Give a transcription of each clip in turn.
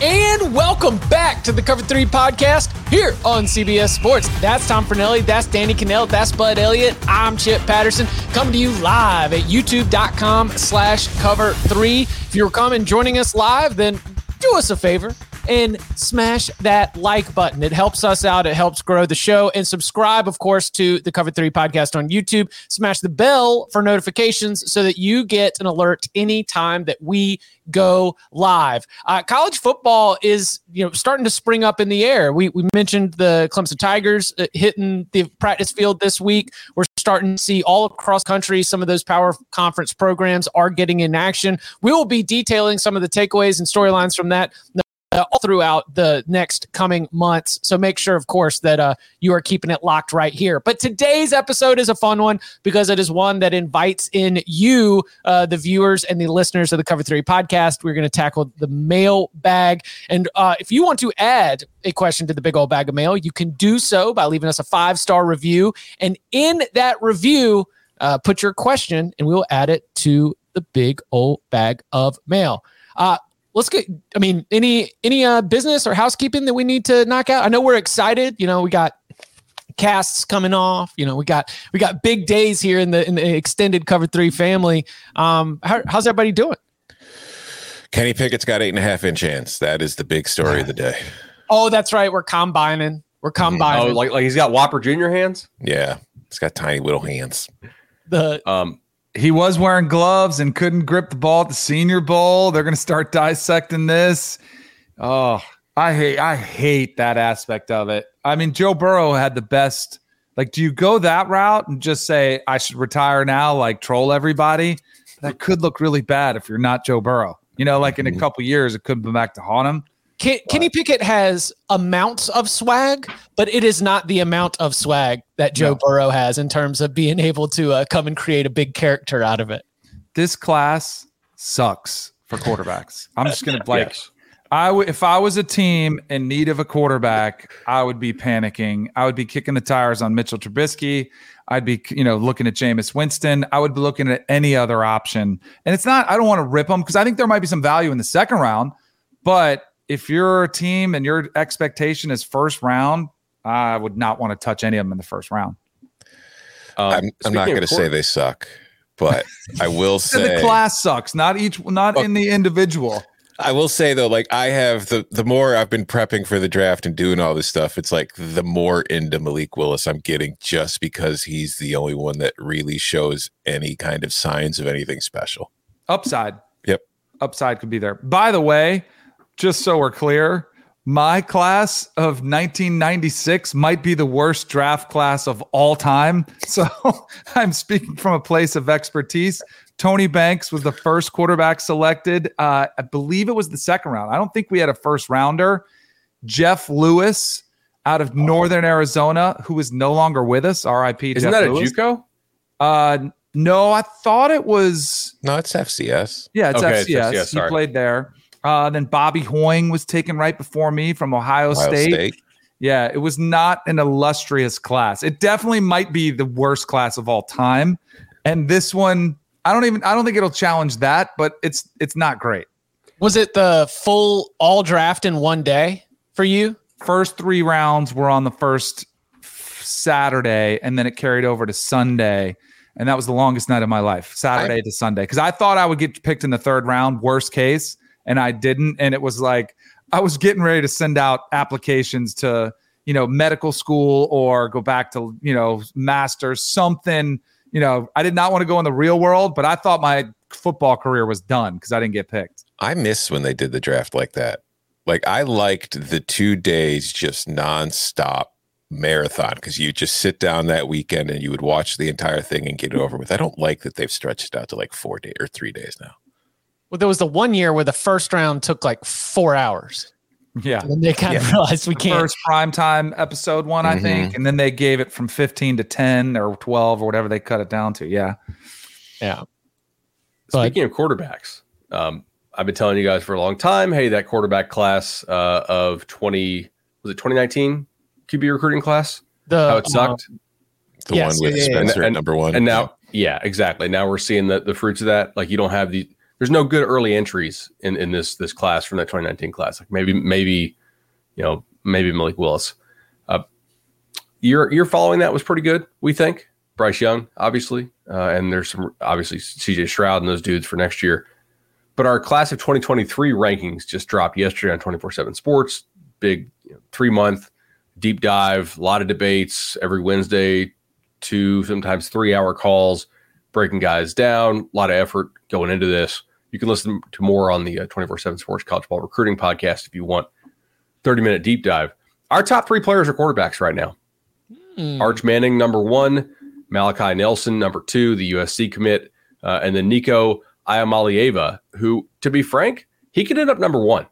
And welcome back to the Cover 3 podcast here on CBS Sports. That's Tom Fornelli, that's Danny Kanell, that's Bud Elliott. I'm Chip Patterson, coming to you live at youtube.com slash cover 3. If you're coming joining us live, then do us a favor and smash that like button. It helps us out. It helps grow the show. And subscribe, of course, to the Cover 3 podcast on YouTube. Smash the bell for notifications so that you get an alert anytime that we go live. Uh, college football is you know starting to spring up in the air. We we mentioned the Clemson Tigers uh, hitting the practice field this week. We're starting to see all across country some of those power conference programs are getting in action. We will be detailing some of the takeaways and storylines from that uh, all throughout the next coming months. So make sure, of course, that uh, you are keeping it locked right here. But today's episode is a fun one because it is one that invites in you, uh, the viewers and the listeners of the Cover Three podcast. We're going to tackle the mail bag, and uh, if you want to add a question to the big old bag of mail, you can do so by leaving us a five star review, and in that review, uh, put your question, and we will add it to the big old bag of mail. Uh, let's get i mean any any uh business or housekeeping that we need to knock out? I know we're excited you know we got casts coming off you know we got we got big days here in the in the extended cover three family. Um how, how's everybody doing? Kenny pickett's got eight and a half inch hands. That is the big story of the day. Oh that's right. We're combining. We're combining. Oh like, like he's got whopper junior hands? Yeah. He's got tiny little hands. The um he was wearing gloves and couldn't grip the ball at the Senior Bowl. They're going to start dissecting this. Oh, I hate I hate that aspect of it. I mean, Joe Burrow had the best. Like, do you go that route and just say I should retire now, like troll everybody? That could look really bad if you're not Joe Burrow. You know, like in a mm-hmm. couple years, it could come back to haunt him. Ken, Kenny Pickett has amounts of swag, but it is not the amount of swag that Joe no. Burrow has in terms of being able to uh, come and create a big character out of it. This class sucks for quarterbacks. I'm just going to like. yes. I w- if I was a team in need of a quarterback, I would be panicking. I would be kicking the tires on Mitchell Trubisky. I'd be, you know, looking at Jameis Winston. I would be looking at any other option. And it's not. I don't want to rip them because I think there might be some value in the second round, but if you're a team and your expectation is first round, I would not want to touch any of them in the first round. Um, I'm, I'm not going to say they suck, but I will say the class sucks. Not each, not in the individual. I will say though, like I have the the more I've been prepping for the draft and doing all this stuff, it's like the more into Malik Willis I'm getting just because he's the only one that really shows any kind of signs of anything special. Upside. Yep. Upside could be there. By the way, just so we're clear, my class of 1996 might be the worst draft class of all time. So I'm speaking from a place of expertise. Tony Banks was the first quarterback selected. Uh, I believe it was the second round. I don't think we had a first rounder. Jeff Lewis out of Northern Arizona, who is no longer with us. R.I.P. Isn't Jeff that Lewis. a JUCO? Uh, no, I thought it was. No, it's FCS. Yeah, it's okay, FCS. It's FCS he played there. Uh, then Bobby Hoying was taken right before me from Ohio, Ohio State. State. Yeah, it was not an illustrious class. It definitely might be the worst class of all time. And this one, I don't even I don't think it'll challenge that, but it's it's not great. Was it the full all draft in one day for you? First 3 rounds were on the first Saturday and then it carried over to Sunday and that was the longest night of my life, Saturday I, to Sunday, cuz I thought I would get picked in the third round worst case and I didn't. And it was like I was getting ready to send out applications to you know medical school or go back to you know masters something. You know, I did not want to go in the real world, but I thought my football career was done because I didn't get picked. I miss when they did the draft like that. Like I liked the two days just nonstop marathon because you just sit down that weekend and you would watch the entire thing and get it over with. I don't like that they've stretched it out to like four days or three days now. Well, there was the one year where the first round took like four hours. Yeah. And they kind of realized we can't. First prime time episode one, I think, and then they gave it from 15 to 10 or 12 or whatever they cut it down to. Yeah. Yeah. But- Speaking of quarterbacks, um, I've been telling you guys for a long time. Hey, that quarterback class uh, of twenty was it twenty nineteen QB recruiting class? The How it sucked, The Yes, one with yeah, yeah, yeah. Spencer at And- number one. and now yeah, exactly. Now we're seeing the the fruits of that. Like you don't have the there's no good early entries in in this this class from that twenty nineteen class. Like maybe maybe you know maybe Malik Willis. Uh, you're you're following that was pretty good. We think Bryce Young obviously, uh, and there's some obviously CJ Stroud and those dudes for next year. But our class of 2023 rankings just dropped yesterday on 24 7 Sports. Big you know, three month deep dive, a lot of debates every Wednesday, two, sometimes three hour calls, breaking guys down, a lot of effort going into this. You can listen to more on the 24 7 Sports College Ball Recruiting Podcast if you want 30 minute deep dive. Our top three players are quarterbacks right now. Hmm. Arch Manning, number one, Malachi Nelson, number two, the USC commit, uh, and then Nico Iamaleava, who, to be frank, he could end up number one.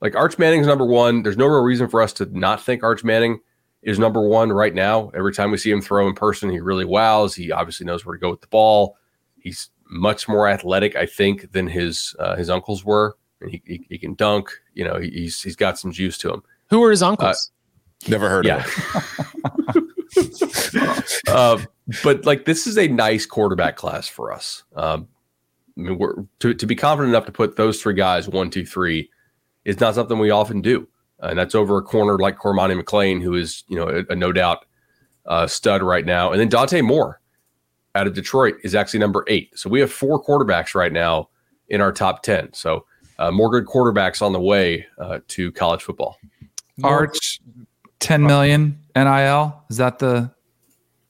Like Arch Manning's number one. There's no real reason for us to not think Arch Manning is number one right now. Every time we see him throw in person, he really wows. He obviously knows where to go with the ball. He's much more athletic, I think, than his uh, his uncles were. And he, he, he can dunk. You know, he, he's he's got some juice to him. Who were his uncles? Never heard Yeah. of it. uh, but like this is a nice quarterback class for us. Um, I mean, we're to, to be confident enough to put those three guys one, two, three is not something we often do, and that's over a corner like Cormani McClain, who is you know a, a no doubt uh, stud right now, and then Dante Moore out of Detroit is actually number eight. So we have four quarterbacks right now in our top ten. So uh, more good quarterbacks on the way uh, to college football. Arch, 10 million NIL. Is that the,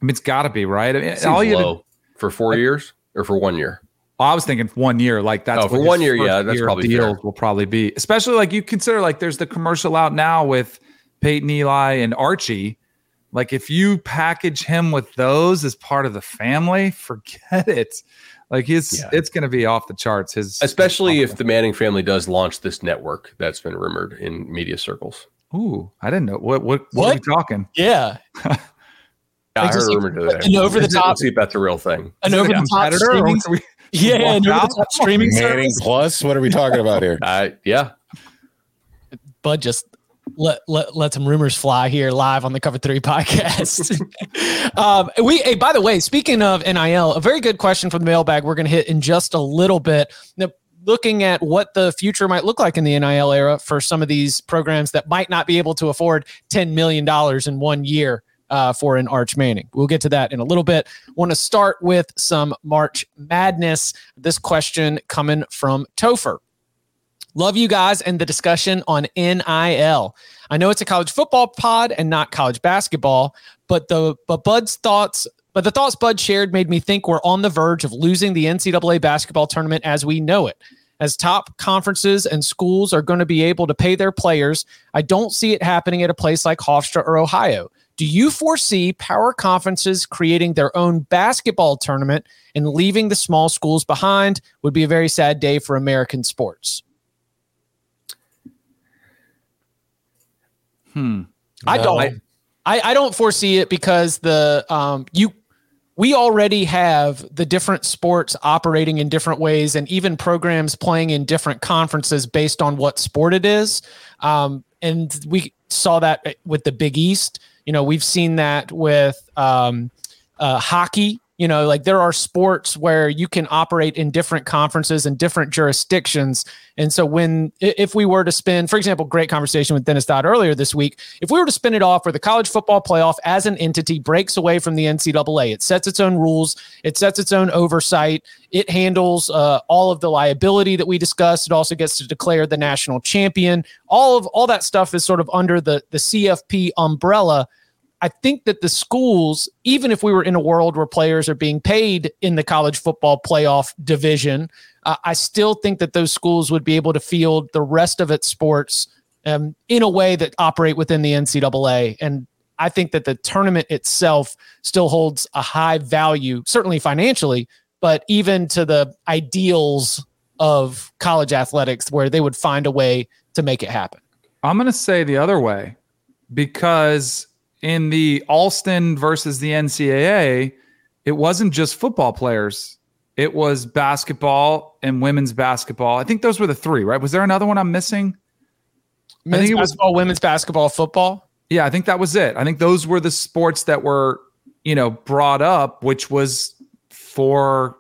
I mean, it's got to be, right? I mean, Seems all you had to- low for four years or for one year. I was thinking one year, like that's Oh, for one year, yeah, that's year probably deals fair. will probably be. Especially like you consider like there's the commercial out now with Peyton Eli and Archie. Like if you package him with those as part of the family, forget it. Like it's Yeah. it's going to be off the charts. His especially if the Manning family does launch this network that's been rumored in media circles. ooh, I didn't know what what what, are we talking? Yeah. Yeah, I Like, heard just a rumor the other an over the top- see if that's a real thing. An Is it a over the top streaming. we- Yeah, an over the top streaming Manning service. Plus? What are we talking about here? Uh, yeah, Bud just let, let let some rumors fly here live on the Cover Three podcast. um, we hey, by the way, speaking of NIL, a very good question from the mailbag. We're going to hit in just a little bit. Now, looking at what the future might look like in the NIL era for some of these programs that might not be able to afford ten million dollars in one year. Uh, for an Arch Manning. We'll get to that in a little bit. Want to start with some March Madness. This question coming from Topher. Love you guys and the discussion on NIL. I know it's a college football pod and not college basketball, but the but Bud's thoughts, but the thoughts Bud shared made me think we're on the verge of losing the NCAA basketball tournament as we know it. As top conferences and schools are going to be able to pay their players, I don't see it happening at a place like Hofstra or Ohio. Do you foresee power conferences creating their own basketball tournament and leaving the small schools behind? Would be a very sad day for American sports. Hmm. I No. don't. I- I, I don't foresee it because the um you we already have the different sports operating in different ways and even programs playing in different conferences based on what sport it is. Um, and we saw that with the Big East. You know, we've seen that with um, uh, hockey. You know, like there are sports where you can operate in different conferences and different jurisdictions. And so when if we were to spin, for example, great conversation with Dennis Dodd earlier this week, if we were to spin it off where the college football playoff as an entity breaks away from the NCAA, it sets its own rules, it sets its own oversight, it handles uh, all of the liability that we discussed. It also gets to declare the national champion. All of all that stuff is sort of under the the CFP umbrella. I think that the schools, even if we were in a world where players are being paid in the college football playoff division, uh, I still think that those schools would be able to field the rest of its sports um, in a way that operate within the NCAA. And I think that the tournament itself still holds a high value, certainly financially, but even to the ideals of college athletics where they would find a way to make it happen. I'm going to say the other way because in the Alston versus the NCAA, it wasn't just football players. It was basketball and women's basketball. I think those were the three, right? Was there another one I'm missing? Men's I think it was basketball, women's basketball, football. Yeah, I think that was it. I think those were the sports that were, you know, brought up, which was for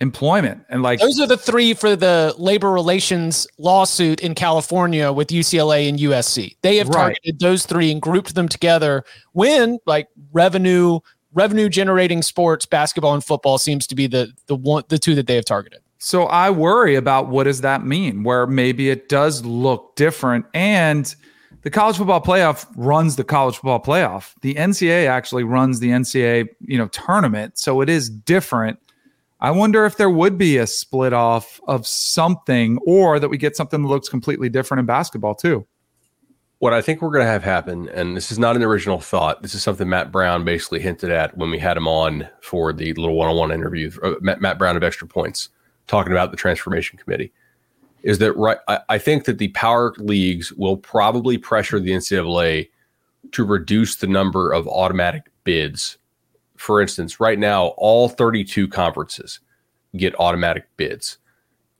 employment and like those are the three for the labor relations lawsuit in California with UCLA and USC. They have targeted those three and grouped them together when like revenue revenue generating sports, basketball and football seems to be the the one the two that they have targeted. So I worry about what does that mean where maybe it does look different and the college football playoff runs the college football playoff. The NCAA actually runs the NCAA, you know, tournament. So it is different I wonder if there would be a split off of something or that we get something that looks completely different in basketball too. What I think we're going to have happen, and this is not an original thought, this is something Matt Brown basically hinted at when we had him on for the little one on one interview, uh, Matt, Brown of Extra Points, talking about the transformation committee. Is that right? I think that the power leagues will probably pressure the NCAA to reduce the number of automatic bids for instance, right now, all 32 conferences get automatic bids.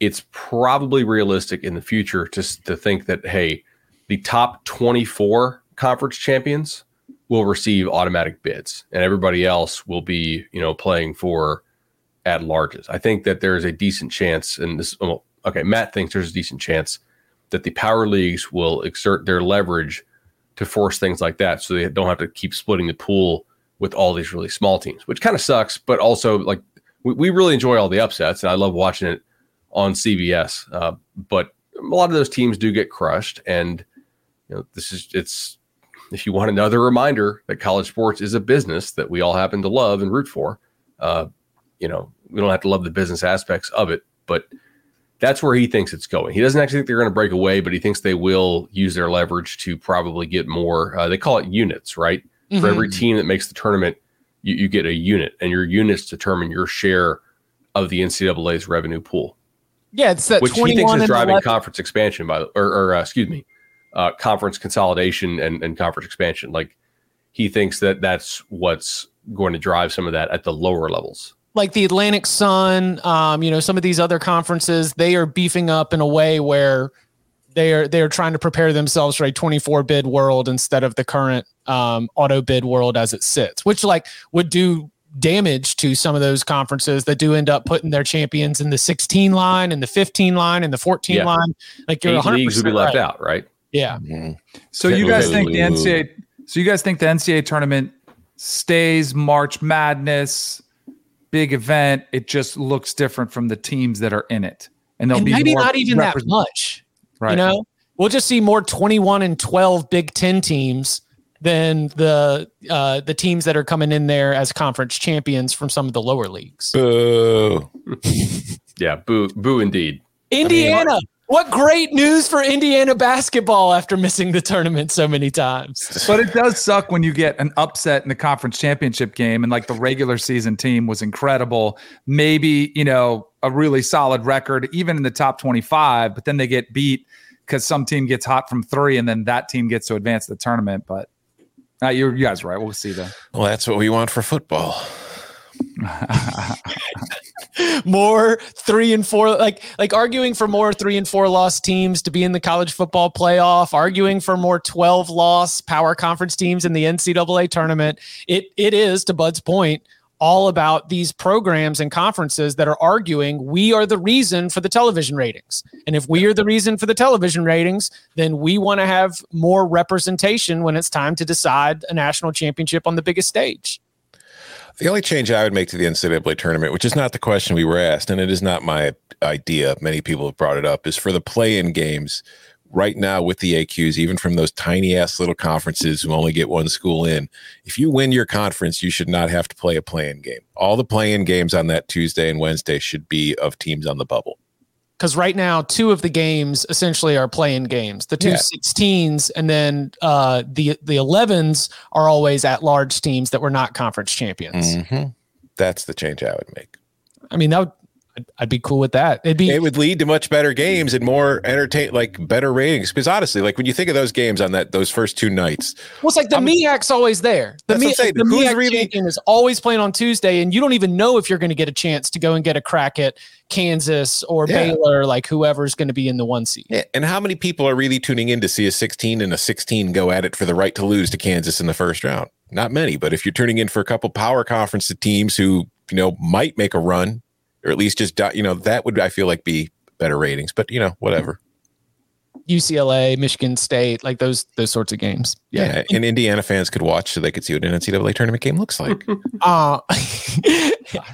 It's probably realistic in the future to, to think that, hey, the top 24 conference champions will receive automatic bids and everybody else will be, you know, playing for at larges. I think that there's a decent chance, and this, well, okay, Matt thinks there's a decent chance that the power leagues will exert their leverage to force things like that so they don't have to keep splitting the pool with all these really small teams, which kind of sucks. But also, like we, we really enjoy all the upsets, and I love watching it on CBS. Uh, but a lot of those teams do get crushed, and you know this is it's. If you want another reminder that college sports is a business that we all happen to love and root for, uh, you know we don't have to love the business aspects of it, but that's where he thinks it's going. He doesn't actually think they're going to break away, but he thinks they will use their leverage to probably get more. Uh, they call it units, right? Mm-hmm. For every mm-hmm. team that makes the tournament, you, you get a unit, and your units determine your share of the NCAA's revenue pool. Yeah, it's that which he thinks is driving 11. conference expansion by, or, or uh, excuse me, uh, conference consolidation and, and conference expansion. Like he thinks that that's what's going to drive some of that at the lower levels. Like the Atlantic Sun, um, you know, some of these other conferences, they are beefing up in a way where they are they are trying to prepare themselves for a 24 bid world instead of the current um, auto bid world as it sits, which like would do damage to some of those conferences that do end up putting their champions in the 16 line and the 15 line and the 14 yeah. line. Like you're Eight leagues would be left right. out, right? Yeah. Mm-hmm. So you guys think the NCAA? So you guys think the NCAA tournament stays March Madness, big event? It just looks different from the teams that are in it, and there'll and be maybe not even that much. Right. You know, we'll just see more 21 and 12 Big Ten teams than the uh, the teams that are coming in there as conference champions from some of the lower leagues. Boo. yeah, boo, boo indeed. Indiana. I mean, what great news for Indiana basketball after missing the tournament so many times. But it does suck when you get an upset in the conference championship game and like the regular season team was incredible. Maybe, you know, a really solid record, even in the top 25, but then they get beat because some team gets hot from three and then that team gets to advance the tournament. But uh, you guys right. We'll see that. Well, that's what we want for football. more three and four like like arguing for more three and four loss teams to be in the college football playoff arguing for more 12 loss power conference teams in the ncaa tournament it it is to bud's point all about these programs and conferences that are arguing we are the reason for the television ratings. And if we are the reason for the television ratings, then we want to have more representation when it's time to decide a national championship on the biggest stage. The only change I would make to the NCAA tournament, which is not the question we were asked, and it is not my idea, many people have brought it up, is for the play in games right now with the AQs, even from those tiny ass little conferences who only get one school in, if you win your conference, you should not have to play a play-in game. All the play-in games on that Tuesday and Wednesday should be of teams on the bubble. Because right now, two of the games essentially are playing games. The two yeah. 16s and then uh, the the 11s are always at large teams that were not conference champions. Mm-hmm. That's the change I would make. I mean, that would I'd, I'd, be cool with that. It'd be it would lead to much better games and more entertain like better ratings. Because honestly, like when you think of those games on that those first two nights, well, it's like the MEAC's always there. The MEAC, the MEAC really, champion is always playing on Tuesday, and you don't even know if you're going to get a chance to go and get a crack at Kansas or yeah. Baylor, like whoever's going to be in the one seed. Yeah. And how many people are really tuning in to see a 16 and a 16 go at it for the right to lose to Kansas in the first round? Not many, but if you're tuning in for a couple power conference teams who you know might make a run or at least just you know that would I feel like be better ratings. But you know whatever. UCLA, Michigan State, like those those sorts of games. Yeah, yeah and Indiana fans could watch so they could see what an NCAA tournament game looks like. uh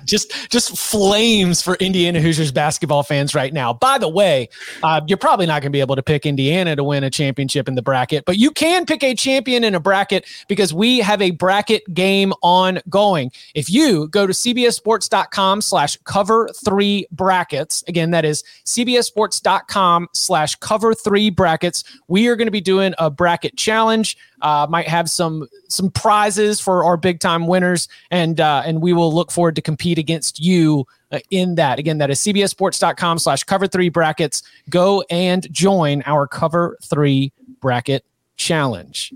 just just flames for Indiana Hoosiers basketball fans right now. By the way, uh, you're probably not going to be able to pick Indiana to win a championship in the bracket, but you can pick a champion in a bracket because we have a bracket game ongoing. If you go to cbssports.com slash cover three brackets, again, that is cbssports.com slash cover three brackets, we are going to be doing a bracket challenge. Uh, might have some some prizes for our big time winners, and uh, and we will look forward to compete against you uh, in that. Again, that is cbssports.com slash cover three brackets. Go and join our cover three bracket challenge.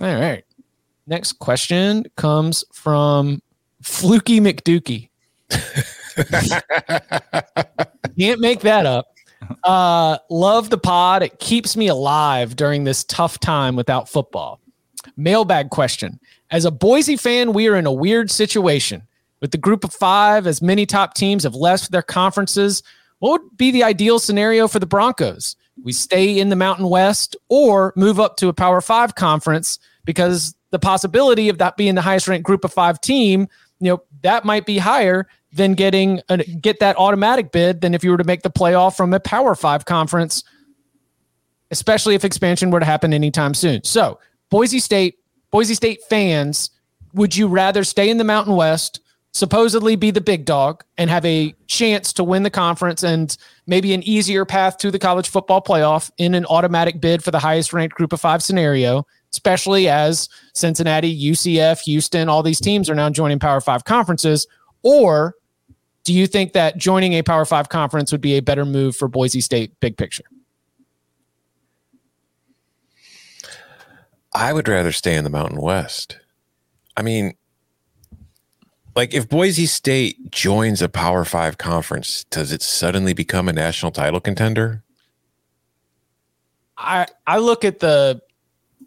All right. Next question comes from Fluky McDukey. Can't make that up. Uh, love the pod. It keeps me alive during this tough time without football. Mailbag question. As a Boise fan, we are in a weird situation. With the group of five, as many top teams have left their conferences, what would be the ideal scenario for the Broncos? We stay in the Mountain West or move up to a Power Five conference because the possibility of that being the highest ranked group of five team, you know, that might be higher than getting a, get that automatic bid than if you were to make the playoff from a Power Five conference, especially if expansion were to happen anytime soon. So, Boise State, Boise State fans, would you rather stay in the Mountain West, supposedly be the big dog, and have a chance to win the conference and maybe an easier path to the college football playoff in an automatic bid for the highest ranked group of five scenario? Especially as Cincinnati, UCF, Houston, all these teams are now joining Power Five conferences, or do you think that joining a Power Five conference would be a better move for Boise State, big picture? I would rather stay in the Mountain West. I mean, like if Boise State joins a Power Five conference, does it suddenly become a national title contender? I I look at the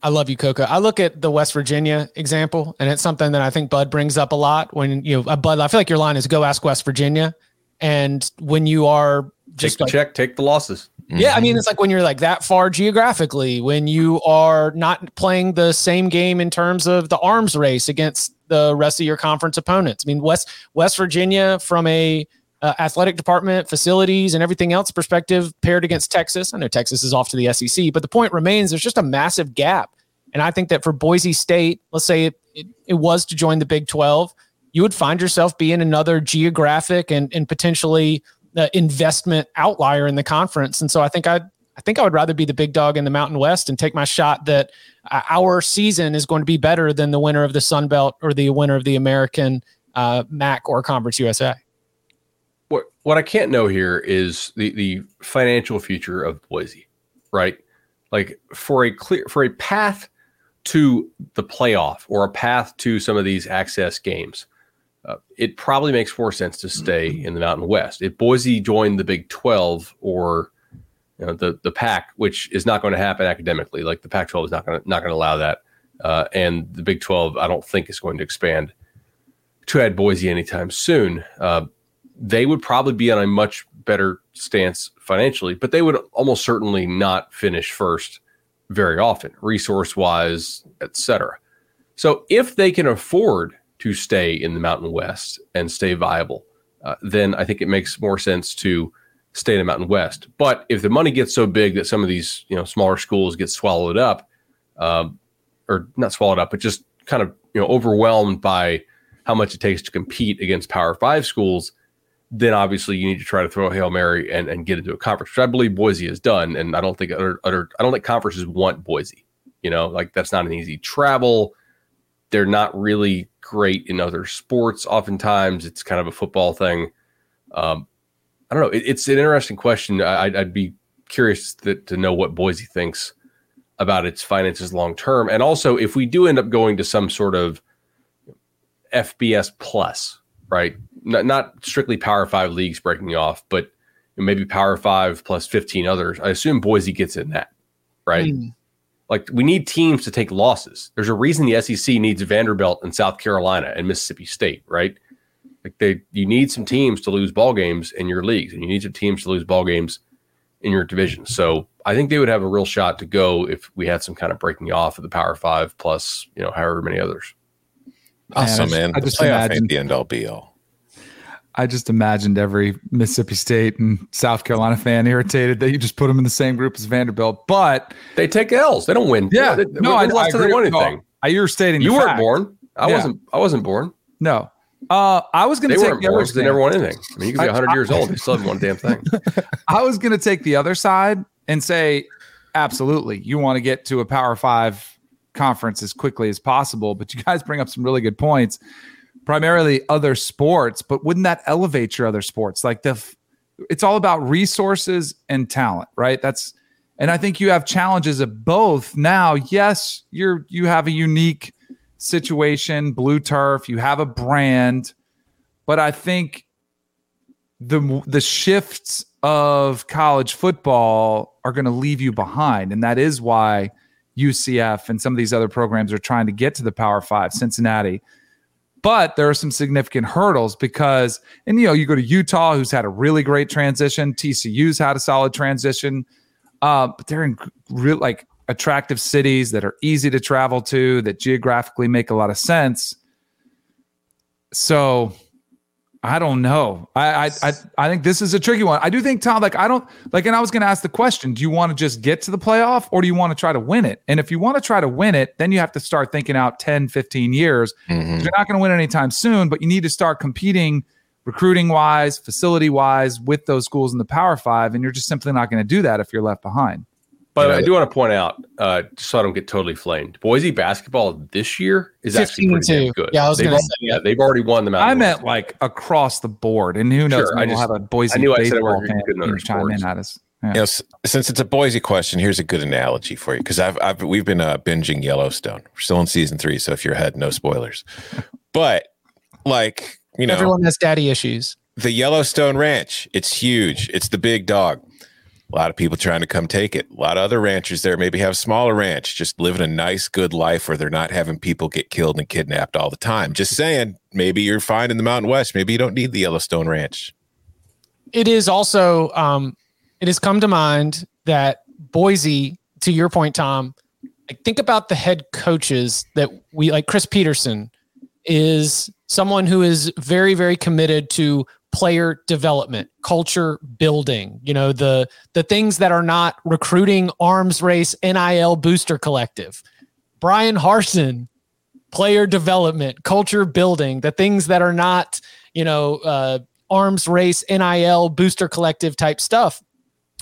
I love you, Coca. I look at the West Virginia example, and it's something that I think Bud brings up a lot. When you know, Bud, I feel like your line is "Go ask West Virginia," and when you are just take the like, check, take the losses. Yeah, I mean, it's like when you're like that far geographically, when you are not playing the same game in terms of the arms race against the rest of your conference opponents. I mean, West West Virginia from a uh, athletic department, facilities, and everything else perspective paired against Texas. I know Texas is off to the SEC, but the point remains there's just a massive gap. And I think that for Boise State, let's say it, it, it was to join the Big 12, you would find yourself being another geographic and, and potentially uh, investment outlier in the conference. And so I think I'd I think I would rather be the big dog in the Mountain West and take my shot that uh, our season is going to be better than the winner of the Sun Belt or the winner of the American uh, MAC or Conference USA what what I can't know here is the the financial future of Boise, right? Like for a clear for a path to the playoff or a path to some of these access games, uh, it probably makes more sense to stay in the Mountain West. If Boise joined the Big Twelve or you know, the the Pac, which is not going to happen academically, like the Pac twelve is not going to not going to allow that, uh, and the Big Twelve, I don't think is going to expand to add Boise anytime soon. Uh, they would probably be on a much better stance financially, but they would almost certainly not finish first very often, resource wise, etc. So if they can afford to stay in the Mountain West and stay viable, uh, then I think it makes more sense to stay in the Mountain West. But if the money gets so big that some of these you know smaller schools get swallowed up, um, or not swallowed up, but just kind of you know overwhelmed by how much it takes to compete against Power Five schools, then obviously you need to try to throw a hail mary and, and get into a conference, which I believe Boise has done. And I don't think other, other I don't think conferences want Boise. You know, like that's not an easy travel. They're not really great in other sports. Oftentimes, it's kind of a football thing. Um, I don't know. It, it's an interesting question. I, would be curious to, to know what Boise thinks about its finances long term, and also if we do end up going to some sort of FBS plus, right? Not, not strictly Power Five leagues breaking off, but maybe Power Five plus fifteen others. I assume Boise gets in that, right? Mm. Like we need teams to take losses. There's a reason the SEC needs Vanderbilt and South Carolina and Mississippi State, right? Like they, you need some teams to lose ball games in your leagues, and you need some teams to lose ball games in your division. So I think they would have a real shot to go if we had some kind of breaking off of the Power Five plus, you know, however many others. Awesome, man. I just, man. I just imagined the end all be all. I just imagined every Mississippi State and South Carolina fan irritated that you just put them in the same group as Vanderbilt. But they take L's. They don't win. Yeah, they, no, I, lost I agree. Win anything. No, you're stating you weren't fact. born. I yeah. wasn't. I wasn't born. No, uh, I was going to take the other. They never won anything. I mean, you could be 100 years old. They still haven't won a damn thing. I was going to take the other side and say, absolutely, you want to get to a Power Five conference as quickly as possible. But you guys bring up some really good points primarily other sports, but wouldn't that elevate your other sports? Like the, it's all about resources and talent, right? That's, and I think you have challenges of both now. Yes, you're you have a unique situation, blue turf. You have a brand, but I think the the shifts of college football are going to leave you behind, and that is why UCF and some of these other programs are trying to get to the Power Five. Cincinnati but there are some significant hurdles because, and you know, you go to Utah, who's had a really great transition. TCU's had a solid transition, uh, but they're in real like attractive cities that are easy to travel to, that geographically make a lot of sense. So I don't know. I, I I think this is a tricky one. I do think Tom, like I don't like, and I was going to ask the question: Do you want to just get to the playoff, or do you want to try to win it? And if you want to try to win it, then you have to start thinking out 10, 15 years. Mm-hmm. You're not going to win anytime soon, but you need to start competing, recruiting wise, facility wise, with those schools in the Power Five, and you're just simply not going to do that if you're left behind. But I do want to point out, uh, just so I don't get totally flamed, Boise basketball this year is actually pretty good. Yeah, I was going to say yeah, they've already won the Mountain I meant like across the board, and who knows? Sure, I just have a Boise I knew baseball I said fan chime in at us. Yeah. You know, since it's a Boise question, here's a good analogy for you because I've, I've we've been uh, binging Yellowstone. We're still in season three, so if you're ahead, no spoilers. but like you know, everyone has daddy issues. The Yellowstone Ranch, it's huge. It's the big dog a lot of people trying to come take it. A lot of other ranchers there maybe have smaller ranch, just living a nice, good life where they're not having people get killed and kidnapped all the time. Just saying, maybe you're fine in the Mountain West. Maybe you don't need the Yellowstone Ranch. It is also, um, it has come to mind that Boise, to your point, Tom, like think about the head coaches that we like. Chris Petersen is someone who is very, very committed to player development, culture building, you know, the the things that are not recruiting arms race NIL booster collective. Brian Harsin, player development, culture building, the things that are not, you know, uh, arms race NIL booster collective type stuff.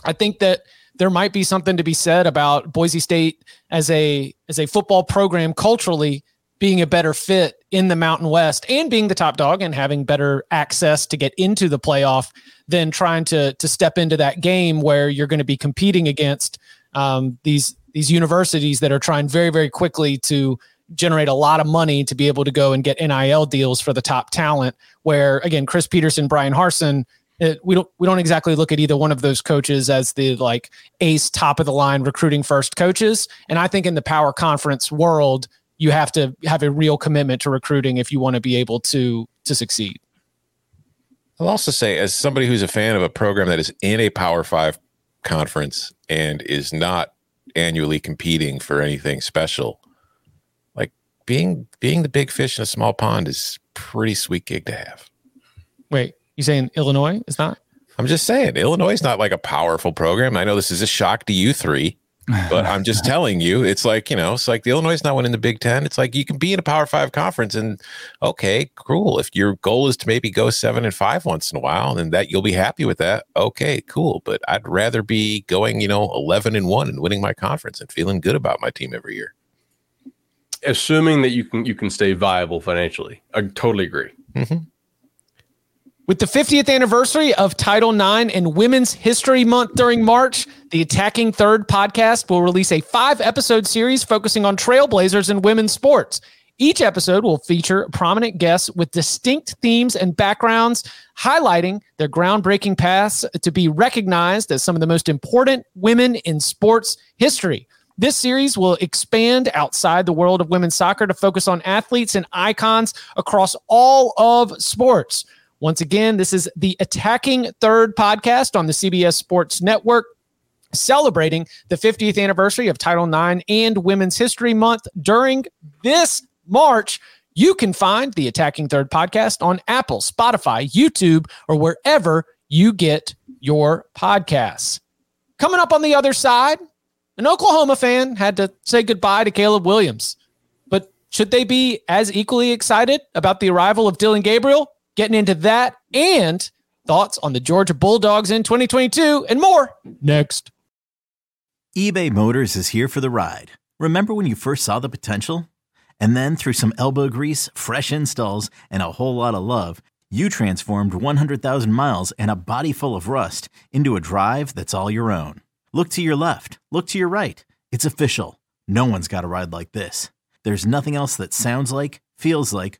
I think that there might be something to be said about Boise State as a as a football program culturally being a better fit in the Mountain West and being the top dog and having better access to get into the playoff than trying to to step into that game where you're going to be competing against um, these these universities that are trying very very quickly to generate a lot of money to be able to go and get NIL deals for the top talent. Where again, Chris Petersen, Brian Harsin, it, we don't we don't exactly look at either one of those coaches as the like ace top of the line recruiting first coaches. And I think in the power conference world, you have to have a real commitment to recruiting if you want to be able to to succeed. I'll also say, as somebody who's a fan of a program that is in a Power Five conference and is not annually competing for anything special, like being being the big fish in a small pond is pretty sweet gig to have. Wait, you saying Illinois is not? I'm just saying, Illinois is not like a powerful program. I know this is a shock to you three, but I'm just telling you, it's like, you know, it's like the Illinois is not winning the Big Ten. It's like you can be in a Power Five conference and okay, cool. If your goal is to maybe go seven and five once in a while, then that you'll be happy with that. Okay, cool. But I'd rather be going, you know, 11 and one and winning my conference and feeling good about my team every year. Assuming that you can you can stay viable financially, I totally agree. Mm-hmm. With the 50th anniversary of Title IX and Women's History Month during March, the Attacking Third podcast will release a five episode series focusing on trailblazers in women's sports. Each episode will feature prominent guests with distinct themes and backgrounds, highlighting their groundbreaking paths to be recognized as some of the most important women in sports history. This series will expand outside the world of women's soccer to focus on athletes and icons across all of sports. Once again, this is the Attacking Third podcast on the CBS Sports Network, celebrating the 50th anniversary of Title IX and Women's History Month during this March. You can find the Attacking Third podcast on Apple, Spotify, YouTube, or wherever you get your podcasts. Coming up on the other side, an Oklahoma fan had to say goodbye to Caleb Williams. But should they be as equally excited about the arrival of Dillon Gabriel? Getting into that and thoughts on the Georgia Bulldogs in 2022 and more next. eBay Motors is here for the ride. Remember when you first saw the potential? And then through some elbow grease, fresh installs, and a whole lot of love, you transformed 100,000 miles and a body full of rust into a drive that's all your own. Look to your left, look to your right. It's official. No one's got a ride like this. There's nothing else that sounds like, feels like,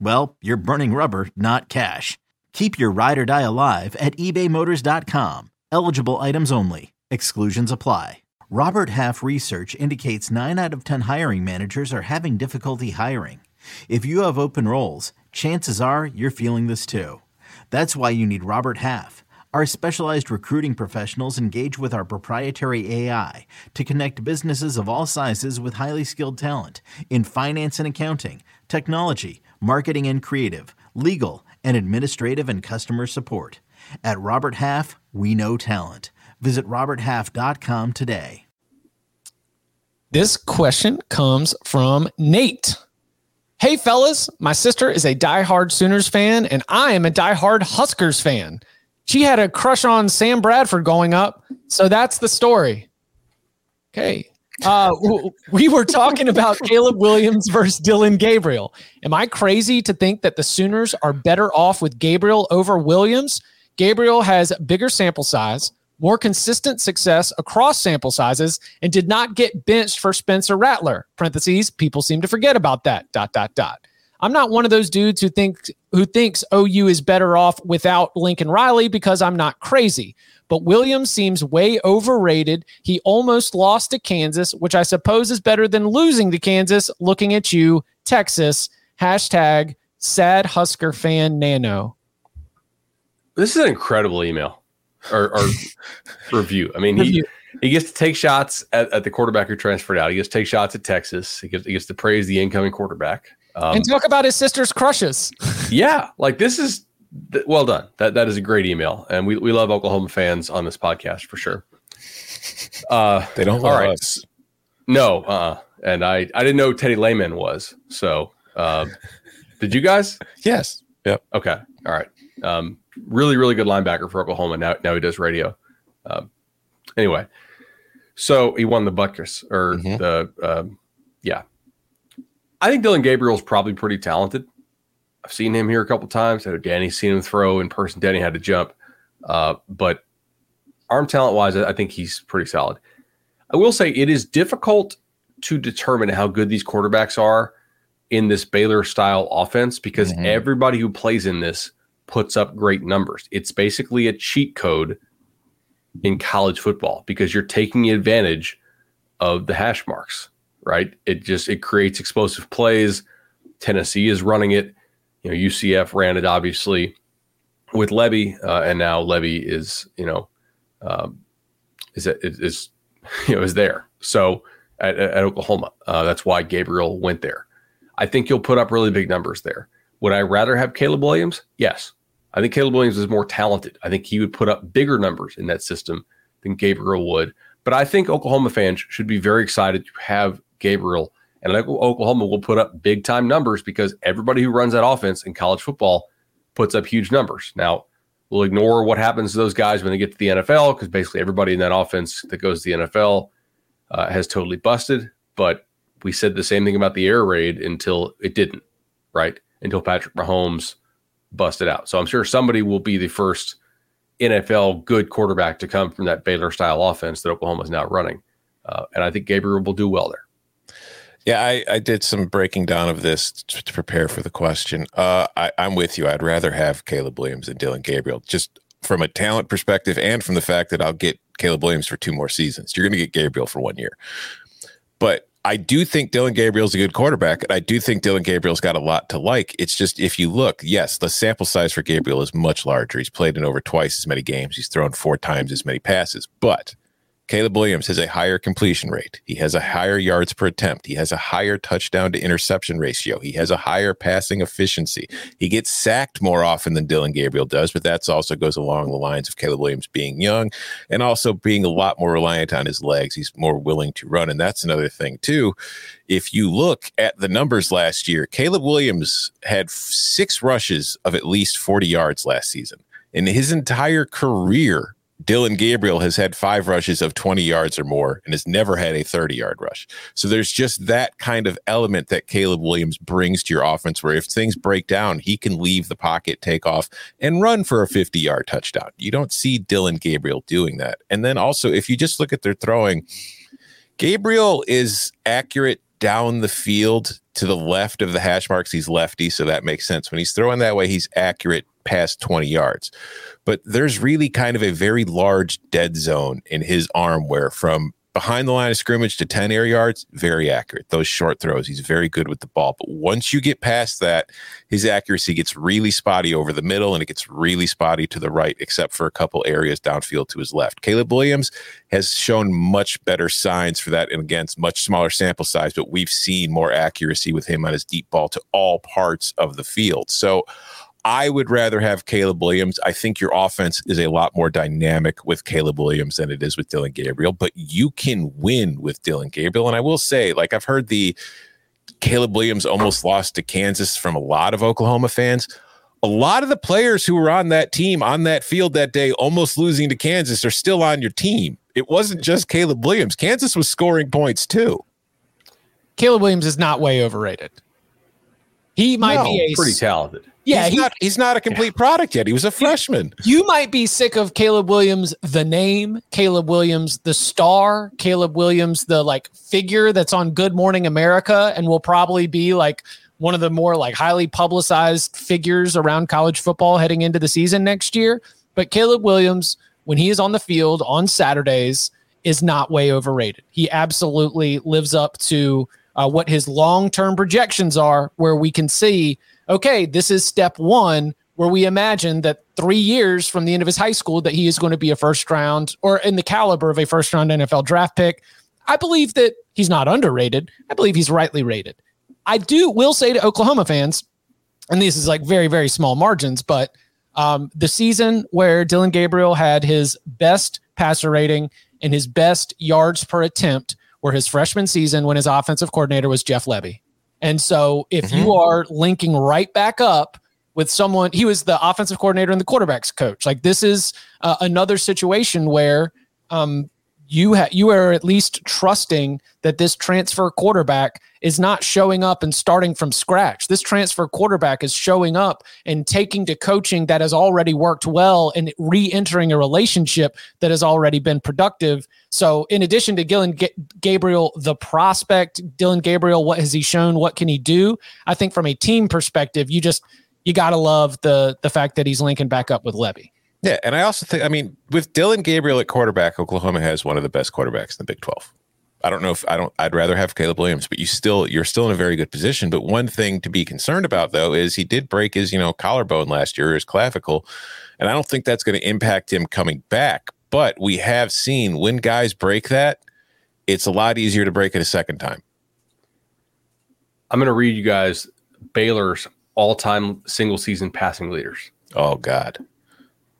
well, you're burning rubber, not cash. Keep your ride or die alive at ebaymotors.com. Eligible items only. Exclusions apply. Robert Half research indicates 9 out of 10 hiring managers are having difficulty hiring. If you have open roles, chances are you're feeling this too. That's why you need Robert Half. Our specialized recruiting professionals engage with our proprietary AI to connect businesses of all sizes with highly skilled talent in finance and accounting, technology, marketing and creative, legal, and administrative and customer support. At Robert Half, we know talent. Visit RobertHalf.com today. This question comes from Nate. Hey, fellas, my sister is a diehard Sooners fan, and I am a diehard Huskers fan. She had a crush on Sam Bradford going up, so that's the story. Okay. Uh, we were talking about Caleb Williams versus Dillon Gabriel. Am I crazy to think that the Sooners are better off with Gabriel over Williams? Gabriel has bigger sample size, more consistent success across sample sizes, and did not get benched for Spencer Rattler. Parentheses, people seem to forget about that. Dot dot dot. I'm not one of those dudes who think who thinks OU is better off without Lincoln Riley because I'm not crazy. But Williams seems way overrated. He almost lost to Kansas, which I suppose is better than losing to Kansas. Looking at you, Texas. Hashtag sad Husker fan nano. This is an incredible email or, or review. I mean, he he gets to take shots at, at, the quarterback who transferred out. He gets to take shots at Texas. He gets, he gets to praise the incoming quarterback. Um, and talk about his sister's crushes. yeah, like this is well done. That that is a great email, and we, we love Oklahoma fans on this podcast for sure. Uh, they don't love right. us. No, uh, and I I didn't know Teddy Lehman was. So, um, did you guys? Yes. Yep. Okay. All right. Um, really, really good linebacker for Oklahoma. Now, now he does radio. Um, anyway, so he won the Butkus or mm-hmm. the um, yeah. I think Dillon Gabriel is probably pretty talented. I've seen him here a couple times. I know Danny's seen him throw in person. Danny had to jump, uh, but arm talent wise, I think he's pretty solid. I will say it is difficult to determine how good these quarterbacks are in this Baylor style offense because mm-hmm. everybody who plays in this puts up great numbers. It's basically a cheat code in college football because you're taking advantage of the hash marks, right? It just it creates explosive plays. Tennessee is running it. You know, UCF ran it obviously with Lebby, uh, and now Lebby is you know um, is is you know is there. So at, at Oklahoma, uh, that's why Gabriel went there. I think you'll put up really big numbers there. Would I rather have Caleb Williams? Yes. I think Caleb Williams is more talented. I think he would put up bigger numbers in that system than Gabriel would. But I think Oklahoma fans should be very excited to have Gabriel. And Oklahoma will put up big time numbers because everybody who runs that offense in college football puts up huge numbers. Now, we'll ignore what happens to those guys when they get to the NFL because basically everybody in that offense that goes to the NFL uh, has totally busted. But we said the same thing about the air raid until it didn't, right? Until Patrick Mahomes busted out. So I'm sure somebody will be the first NFL good quarterback to come from that Baylor style offense that Oklahoma is now running. Uh, and I think Gabriel will do well there. Yeah, I, I did some breaking down of this to, to prepare for the question. Uh, I, I'm with you. I'd rather have Caleb Williams and Dillon Gabriel, just from a talent perspective and from the fact that I'll get Caleb Williams for two more seasons. You're going to get Gabriel for one year. But I do think Dillon Gabriel's a good quarterback, and I do think Dillon Gabriel's got a lot to like. It's just if you look, yes, the sample size for Gabriel is much larger. He's played in over twice as many games. He's thrown four times as many passes, but Caleb Williams has a higher completion rate. He has a higher yards per attempt. He has a higher touchdown to interception ratio. He has a higher passing efficiency. He gets sacked more often than Dillon Gabriel does, but that also goes along the lines of Caleb Williams being young and also being a lot more reliant on his legs. He's more willing to run. And that's another thing, too. If you look at the numbers last year, Caleb Williams had six rushes of at least 40 yards last season. In his entire career, Dillon Gabriel has had five rushes of 20 yards or more and has never had a 30 yard rush. So there's just that kind of element that Caleb Williams brings to your offense where if things break down, he can leave the pocket, take off, and run for a 50 yard touchdown. You don't see Dillon Gabriel doing that. And then also, if you just look at their throwing, Gabriel is accurate down the field to the left of the hash marks. He's lefty, so that makes sense. When he's throwing that way, he's accurate past 20 yards. But there's really kind of a very large dead zone in his arm where from behind the line of scrimmage to 10 air yards, very accurate. Those short throws, he's very good with the ball. But once you get past that, his accuracy gets really spotty over the middle and it gets really spotty to the right, except for a couple areas downfield to his left. Caleb Williams has shown much better signs for that and against much smaller sample size, but we've seen more accuracy with him on his deep ball to all parts of the field. So I would rather have Caleb Williams. I think your offense is a lot more dynamic with Caleb Williams than it is with Dillon Gabriel, but you can win with Dillon Gabriel. And I will say, like, I've heard the Caleb Williams almost lost to Kansas from a lot of Oklahoma fans. A lot of the players who were on that team on that field that day, almost losing to Kansas, are still on your team. It wasn't just Caleb Williams. Kansas was scoring points too. Caleb Williams is not way overrated. He might no, be a pretty talented. Yeah, he's, he, not he's not a complete yeah. product yet. He was a freshman. You might be sick of Caleb Williams the name, Caleb Williams the star, Caleb Williams the like figure that's on Good Morning America and will probably be like one of the more like highly publicized figures around college football heading into the season next year. But Caleb Williams when he is on the field on Saturdays is not way overrated. He absolutely lives up to uh, what his long term projections are, where we can see, okay, this is step one, where we imagine that three years from the end of his high school, that he is going to be a first round or in the caliber of a first round NFL draft pick. I believe that he's not underrated. I believe he's rightly rated. I do will say to Oklahoma fans, and this is like very, very small margins, but um, the season where Dillon Gabriel had his best passer rating and his best yards per attempt were his freshman season when his offensive coordinator was Jeff Lebby. And so if mm-hmm. you are linking right back up with someone, he was the offensive coordinator and the quarterbacks coach. Like this is uh, another situation where um, you ha- you are at least trusting that this transfer quarterback is not showing up and starting from scratch. This transfer quarterback is showing up and taking to coaching that has already worked well and re-entering a relationship that has already been productive. So, in addition to Dillon G- Gabriel, the prospect, Dillon Gabriel, what has he shown? What can he do? I think from a team perspective, you just you got to love the the fact that he's linking back up with Lebby. Yeah, and I also think I mean with Dillon Gabriel at quarterback, Oklahoma has one of the best quarterbacks in the Big 12. I don't know if I don't I'd rather have Caleb Williams, but you still you're still in a very good position, but one thing to be concerned about though is he did break his, you know, collarbone last year, his clavicle, and I don't think that's going to impact him coming back, but we have seen when guys break that, it's a lot easier to break it a second time. I'm going to read you guys Baylor's all-time single season passing leaders. Oh God.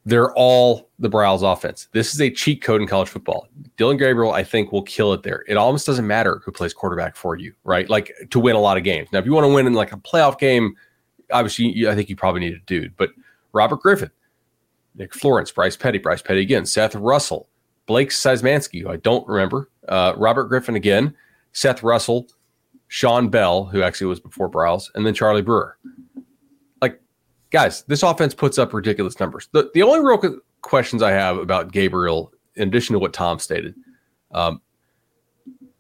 They're all the Briles offense. This is a cheat code in college football. Dillon Gabriel, I think, will kill it there. It almost doesn't matter who plays quarterback for you, right? Like to win a lot of games. Now, if you want to win in like a playoff game, obviously, you, I think you probably need a dude. But Robert Griffin, Nick Florence, Bryce Petty, Bryce Petty again, Seth Russell, Blake Szymanski, who I don't remember, uh, Robert Griffin again, Seth Russell, Shawn Bell, who actually was before Briles, and then Charlie Brewer guys, this offense puts up ridiculous numbers. The the only real questions I have about Gabriel, in addition to what Tom stated, um,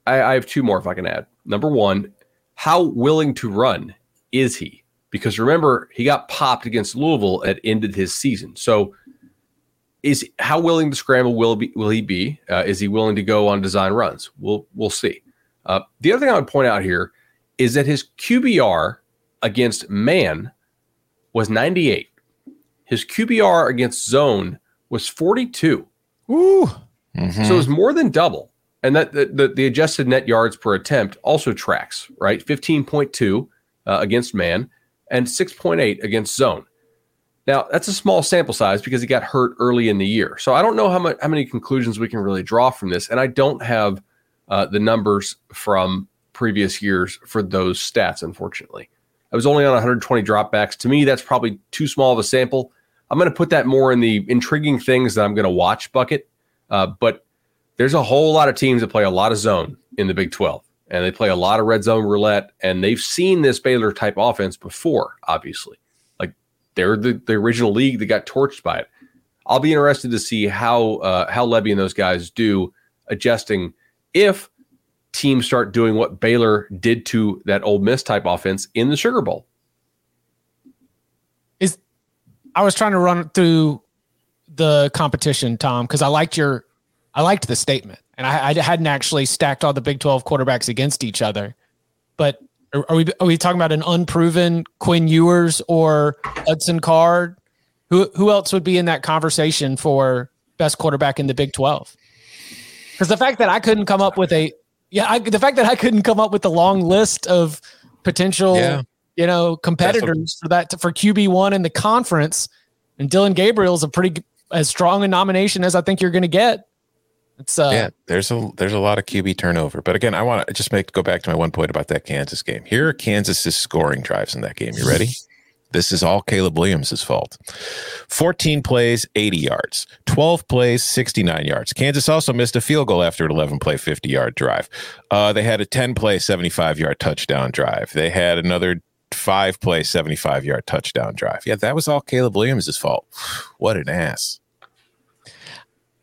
I, I have two more if I can add. Number one, how willing to run is he? Because remember, he got popped against Louisville at ended his season. So, is how willing to scramble will be will he be? Uh, is he willing to go on design runs? We'll we'll see. Uh, the other thing I would point out here is that his QBR against man was 98. His QBR against zone was 42. Ooh. Mm-hmm. So it was more than double. And that the, the, the, adjusted net yards per attempt also tracks, right? 15.2 uh, against man and 6.8 against zone. Now, that's a small sample size because he got hurt early in the year. So I don't know how, much, how many conclusions we can really draw from this. And I don't have uh, the numbers from previous years for those stats, unfortunately. I was only on 120 dropbacks. To me, that's probably too small of a sample. I'm going to put that more in the intriguing things that I'm going to watch bucket. Uh, but there's a whole lot of teams that play a lot of zone in the Big 12, and they play a lot of red zone roulette, and they've seen this Baylor type offense before, obviously. Like they're the, the original league that got torched by it. I'll be interested to see how uh, how Lebby and those guys do adjusting if teams start doing what Baylor did to that Ole Miss type offense in the Sugar Bowl. Is I was trying to run through the competition, Tom, because I liked your I liked the statement, and I, I, hadn't actually stacked all the Big Twelve quarterbacks against each other. But are, are we are we talking about an unproven Quinn Ewers or Hudson Card? Who who else would be in that conversation for best quarterback in the Big Twelve? Because the fact that I couldn't come up with a yeah, I, the fact that I couldn't come up with a long list of potential, yeah. you know, competitors for that for QB one in the conference, and Dillon Gabriel is a pretty as strong a nomination as I think you're going to get. It's uh, yeah, there's a there's a lot of QB turnover, but again, I want to just make go back to my one point about that Kansas game. Here are Kansas's scoring drives in that game. You ready? This is all Caleb Williams' fault. 14 plays, 80 yards. 12 plays, 69 yards. Kansas also missed a field goal after an 11 play, 50 yard drive. Uh, they had a 10 play, 75 yard touchdown drive. They had another five play, 75 yard touchdown drive. Yeah, that was all Caleb Williams' fault. What an ass.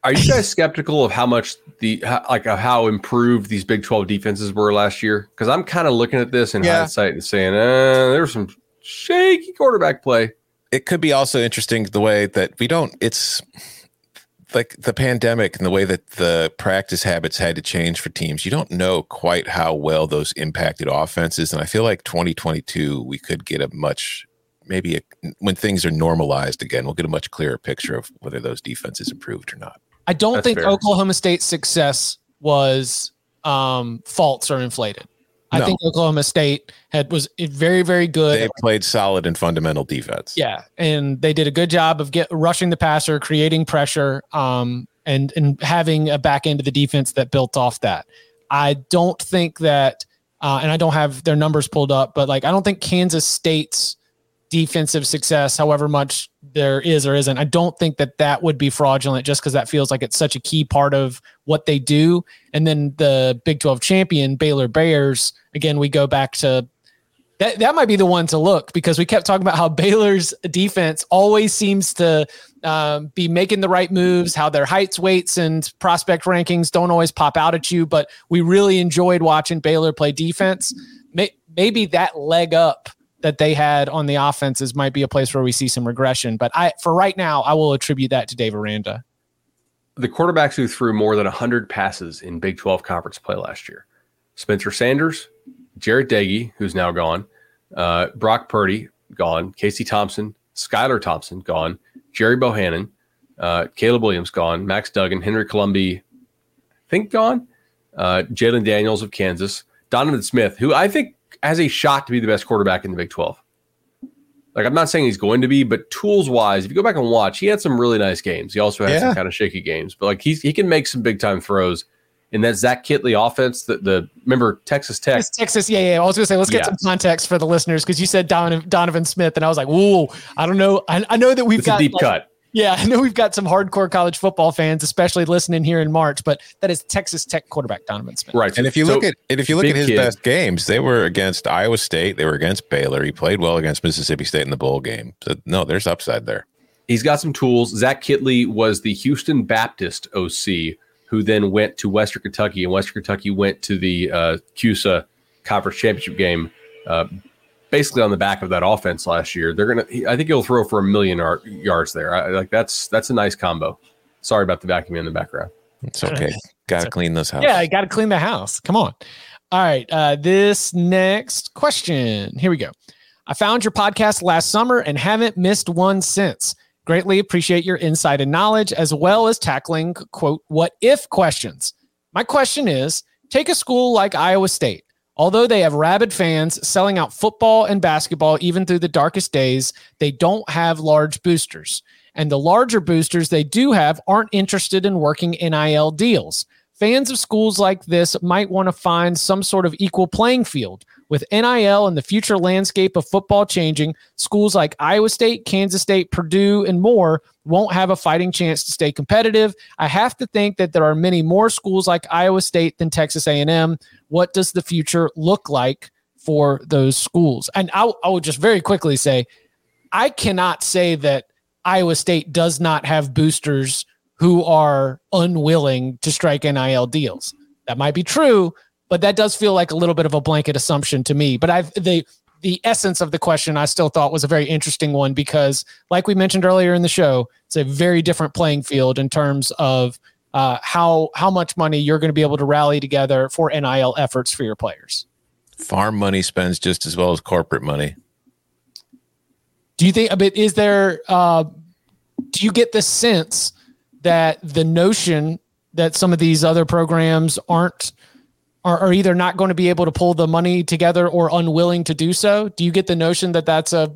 Are you guys skeptical of how much the how, like how improved these Big 12 defenses were last year? Because I'm kind of looking at this in yeah. hindsight and saying, uh, there's some shaky quarterback play. It could be also interesting the way that we don't, it's like the pandemic and the way that the practice habits had to change for teams. You don't know quite how well those impacted offenses. And I feel like 2022, we could get a much, maybe a, when things are normalized again, we'll get a much clearer picture of whether those defenses improved or not. I don't That's think fair. Oklahoma State's success was um, false or inflated. I no. think Oklahoma State had was very very good. They played solid and fundamental defense. Yeah, and they did a good job of get rushing the passer, creating pressure, um, and and having a back end of the defense that built off that. I don't think that, uh, and I don't have their numbers pulled up, but like I don't think Kansas State's defensive success, however much there is or isn't. I don't think that that would be fraudulent just because that feels like it's such a key part of what they do. And then the Big 12 champion, Baylor Bears, again, we go back to that, that might be the one to look because we kept talking about how Baylor's defense always seems to um, be making the right moves, how their heights, weights, and prospect rankings don't always pop out at you. But we really enjoyed watching Baylor play defense. Maybe that leg up that they had on the offenses might be a place where we see some regression. But I, for right now, I will attribute that to Dave Aranda. The quarterbacks who threw more than 100 passes in Big 12 conference play last year Spencer Sanders, Jarret Doege, who's now gone, uh, Brock Purdy, gone, Casey Thompson, Skylar Thompson, gone, Gerry Bohanon, uh, Caleb Williams, gone, Max Duggan, Henry Colombi, I think gone, uh, Jalon Daniels of Kansas, Donovan Smith, who I think has a shot to be the best quarterback in the Big 12. Like I'm not saying he's going to be, but tools wise, if you go back and watch, he had some really nice games. He also had yeah. some kind of shaky games, but like he's he can make some big time throws. And that Zach Kittley offense, the, the remember Texas Tech, Texas, yeah, yeah. I was gonna say, let's get yeah. some context for the listeners because you said Donovan, Donovan Smith, and I was like, whoa, I don't know. I, I know that we've it's got a deep like, cut. Yeah, I know we've got some hardcore college football fans, especially listening here in March, but that is Texas Tech quarterback Donovan Smith. Right. And if you so, look at and if you look at his kid. best games, they were against Iowa State, they were against Baylor. He played well against Mississippi State in the bowl game. So no, there's upside there. He's got some tools. Zach Kittley was the Houston Baptist OC who then went to Western Kentucky, and Western Kentucky went to the uh, CUSA conference championship game. Uh, basically on the back of that offense last year. They're gonna. I think he'll throw for a million yards there. I, like that's that's a nice combo. Sorry about the vacuum in the background. It's okay. got to clean this house. Yeah, I got to clean the house. Come on. All right. Uh, this next question. Here we go. I found your podcast last summer and haven't missed one since. Greatly appreciate your insight and knowledge, as well as tackling quote what if questions. My question is: Take a school like Iowa State Although they have rabid fans selling out football and basketball even through the darkest days, they don't have large boosters. And the larger boosters they do have aren't interested in working NIL deals. Fans of schools like this might want to find some sort of equal playing field with NIL and the future landscape of football changing, schools like Iowa State, Kansas State, Purdue, and more won't have a fighting chance to stay competitive. I have to think that there are many more schools like Iowa State than Texas A&M. What does the future look like for those schools? And I, I would just very quickly say, I cannot say that Iowa State does not have boosters who are unwilling to strike NIL deals. That might be true, but that does feel like a little bit of a blanket assumption to me. But I've the the essence of the question I still thought was a very interesting one because, like we mentioned earlier in the show, it's a very different playing field in terms of uh, how how much money you're going to be able to rally together for NIL efforts for your players. Farm money spends just as well as corporate money. Do you think? a bit? is there? Uh, do you get the sense that the notion that some of these other programs aren't are, are either not going to be able to pull the money together or unwilling to do so. Do you get the notion that that's a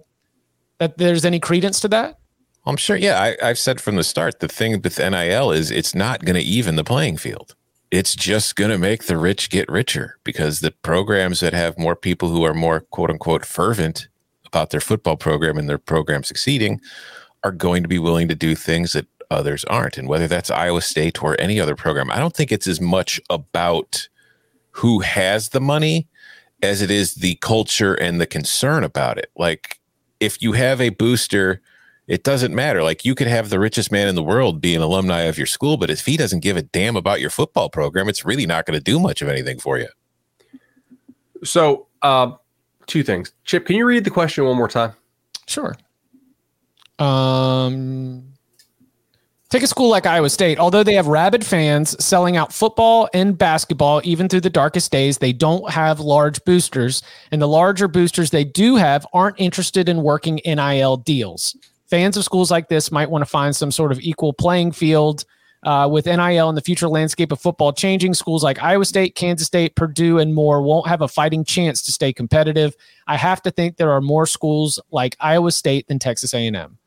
that there's any credence to that? I'm sure. Yeah, I, I've said from the start the thing with NIL is it's not going to even the playing field. It's just going to make the rich get richer because the programs that have more people who are more quote unquote fervent about their football program and their program succeeding are going to be willing to do things that others aren't. And whether that's Iowa State or any other program, I don't think it's as much about who has the money as it is the culture and the concern about it. Like if you have a booster, it doesn't matter. Like you could have the richest man in the world be an alumni of your school, but if he doesn't give a damn about your football program, it's really not going to do much of anything for you. So, uh, two things. Chip, can you read the question one more time? Sure. Um, Take a school like Iowa State. Although they have rabid fans selling out football and basketball, even through the darkest days, they don't have large boosters. And the larger boosters they do have aren't interested in working NIL deals. Fans of schools like this might want to find some sort of equal playing field uh, with NIL and the future landscape of football changing. Schools like Iowa State, Kansas State, Purdue, and more won't have a fighting chance to stay competitive. I have to think there are more schools like Iowa State than Texas A&M.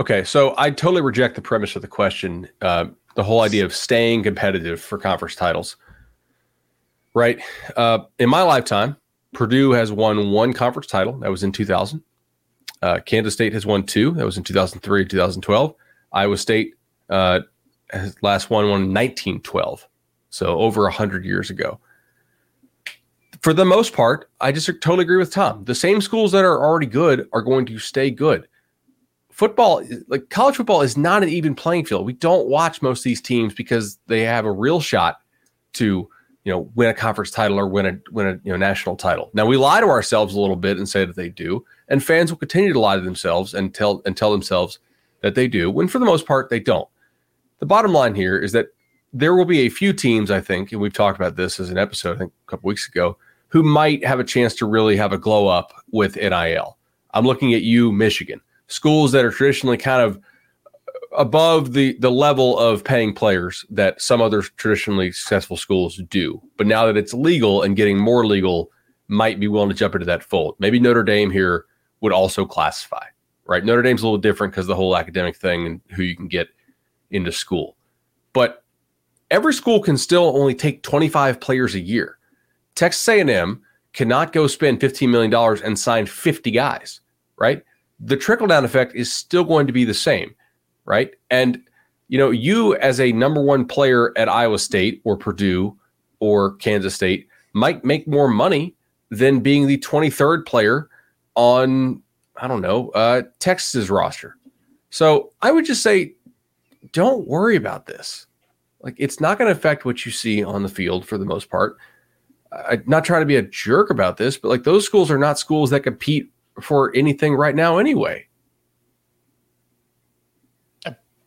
Okay, so I totally reject the premise of the question, uh, the whole idea of staying competitive for conference titles. Right. Uh, in my lifetime, Purdue has won one conference title. That was in 2000. Uh, Kansas State has won two. That was in 2003 2012. Iowa State uh, has last won one won 1912. So over 100 years ago. For the most part, I just totally agree with Tom. The same schools that are already good are going to stay good. Football, like college football, is not an even playing field. We don't watch most of these teams because they have a real shot to you know win a conference title or win a win a you know national title. Now we lie to ourselves a little bit and say that they do, and fans will continue to lie to themselves and tell and tell themselves that they do. When for the most part they don't. The bottom line here is that there will be a few teams, I think, and we've talked about this as an episode, I think a couple weeks ago, who might have a chance to really have a glow up with NIL. I'm looking at you, Michigan, schools that are traditionally kind of above the the level of paying players that some other traditionally successful schools do. But now that it's legal and getting more legal, might be willing to jump into that fold. Maybe Notre Dame here would also classify, right? Notre Dame's a little different because the whole academic thing and who you can get into school. But every school can still only take 25 players a year. Texas A&M cannot go spend $15 million and sign 50 guys, right? The trickle down effect is still going to be the same right? And you know, you as a number one player at Iowa State or Purdue or Kansas State might make more money than being the 23rd player on I don't know uh, Texas's roster. So I would just say, don't worry about this. Like it's not going to affect what you see on the field for the most part. I'm not trying to be a jerk about this, but like those schools are not schools that compete for anything right now anyway.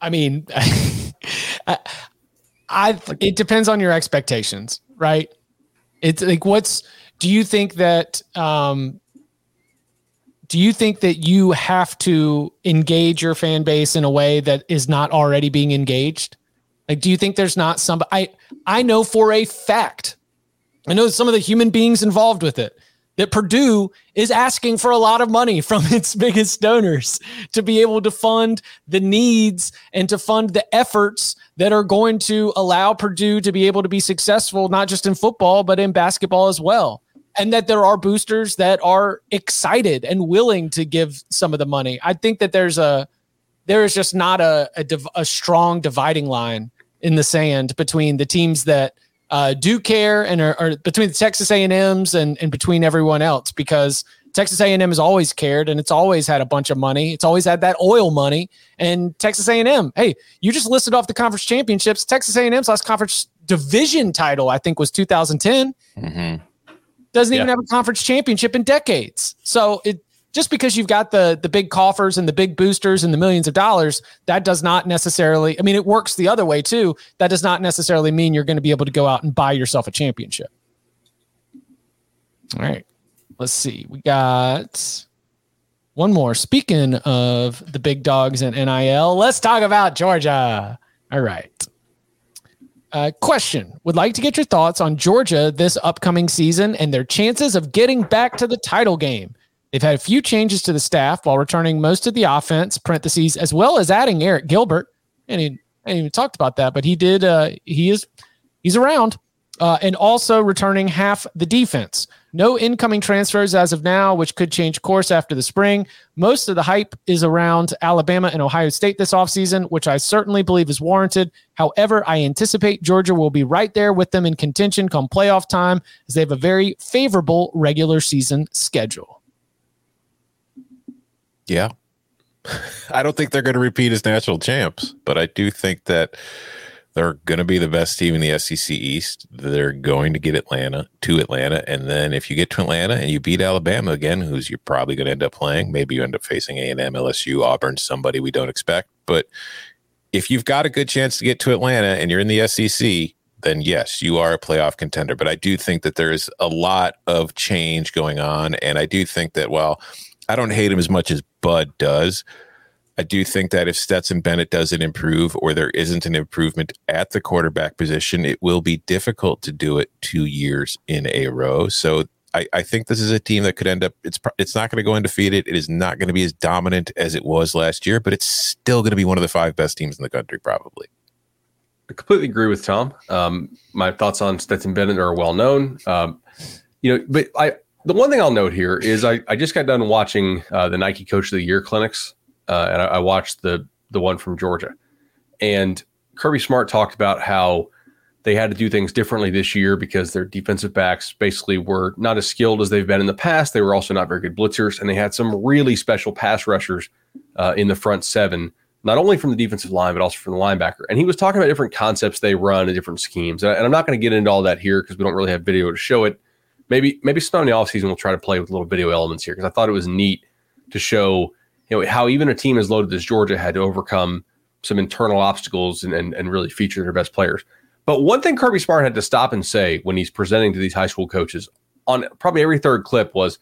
I mean, I, I it depends on your expectations, right? It's like what's do you think that um do you think that you have to engage your fan base in a way that is not already being engaged? Like do you think there's not some I I know for a fact I know some of the human beings involved with it that Purdue is asking for a lot of money from its biggest donors to be able to fund the needs and to fund the efforts that are going to allow Purdue to be able to be successful, not just in football, but in basketball as well. And that there are boosters that are excited and willing to give some of the money. I think that there's a, there is just not a, a, div- a strong dividing line in the sand between the teams that uh, do care and are, are between the Texas A&Ms and, and between everyone else because Texas A&M has always cared and it's always had a bunch of money. It's always had that oil money. And Texas A&M, hey, you just listed off the conference championships. Texas A&M's last conference division title, I think, was 2010. Mm-hmm. Doesn't yeah. even have a conference championship in decades. So it just because you've got the the big coffers and the big boosters and the millions of dollars, that does not necessarily. I mean, it works the other way too. That does not necessarily mean you're going to be able to go out and buy yourself a championship. All right, let's see. We got one more. Speaking of the big dogs and NIL, let's talk about Georgia. All right. Uh, question Would like to get your thoughts on Georgia this upcoming season and their chances of getting back to the title game. They've had a few changes to the staff while returning most of the offense, parentheses, as well as adding Eric Gilbert. And he, I even talked about that, but he did. Uh, he is he's around, uh, and also returning half the defense. No incoming transfers as of now, which could change course after the spring. Most of the hype is around Alabama and Ohio State this offseason, which I certainly believe is warranted. However, I anticipate Georgia will be right there with them in contention come playoff time, as they have a very favorable regular season schedule. Yeah. I don't think they're going to repeat as national champs, but I do think that they're going to be the best team in the SEC East. They're going to get Atlanta to Atlanta. And then if you get to Atlanta and you beat Alabama again, who's you're probably going to end up playing, maybe you end up facing A&M, LSU, Auburn, somebody we don't expect. But if you've got a good chance to get to Atlanta and you're in the SEC, then yes, you are a playoff contender. But I do think that there is a lot of change going on. And I do think that, well, I don't hate him as much as Bud does. I do think that if Stetson Bennett doesn't improve or there isn't an improvement at the quarterback position, it will be difficult to do it two years in a row. So I, I think this is a team that could end up. It's it's not going to go undefeated. It is not going to be as dominant as it was last year, but it's still going to be one of the five best teams in the country, probably. I completely agree with Tom. Um, my thoughts on Stetson Bennett are well known. Um, you know, but I the one thing I'll note here is I, I just got done watching uh, the Nike Coach of the Year clinics, uh, and I, I, watched the the one from Georgia, and Kirby Smart talked about how they had to do things differently this year because their defensive backs basically were not as skilled as they've been in the past. They were also not very good blitzers, and they had some really special pass rushers uh, in the front seven, not only from the defensive line but also from the linebacker. And he was talking about different concepts they run and different schemes, and, I, and I'm not going to get into all that here because we don't really have video to show it maybe maybe sometime in the offseason we'll try to play with little video elements here because I thought it was neat to show you know how even a team as loaded as Georgia had to overcome some internal obstacles and, and, and really feature their best players. But one thing Kirby Smart had to stop and say when he's presenting to these high school coaches on probably every third clip was,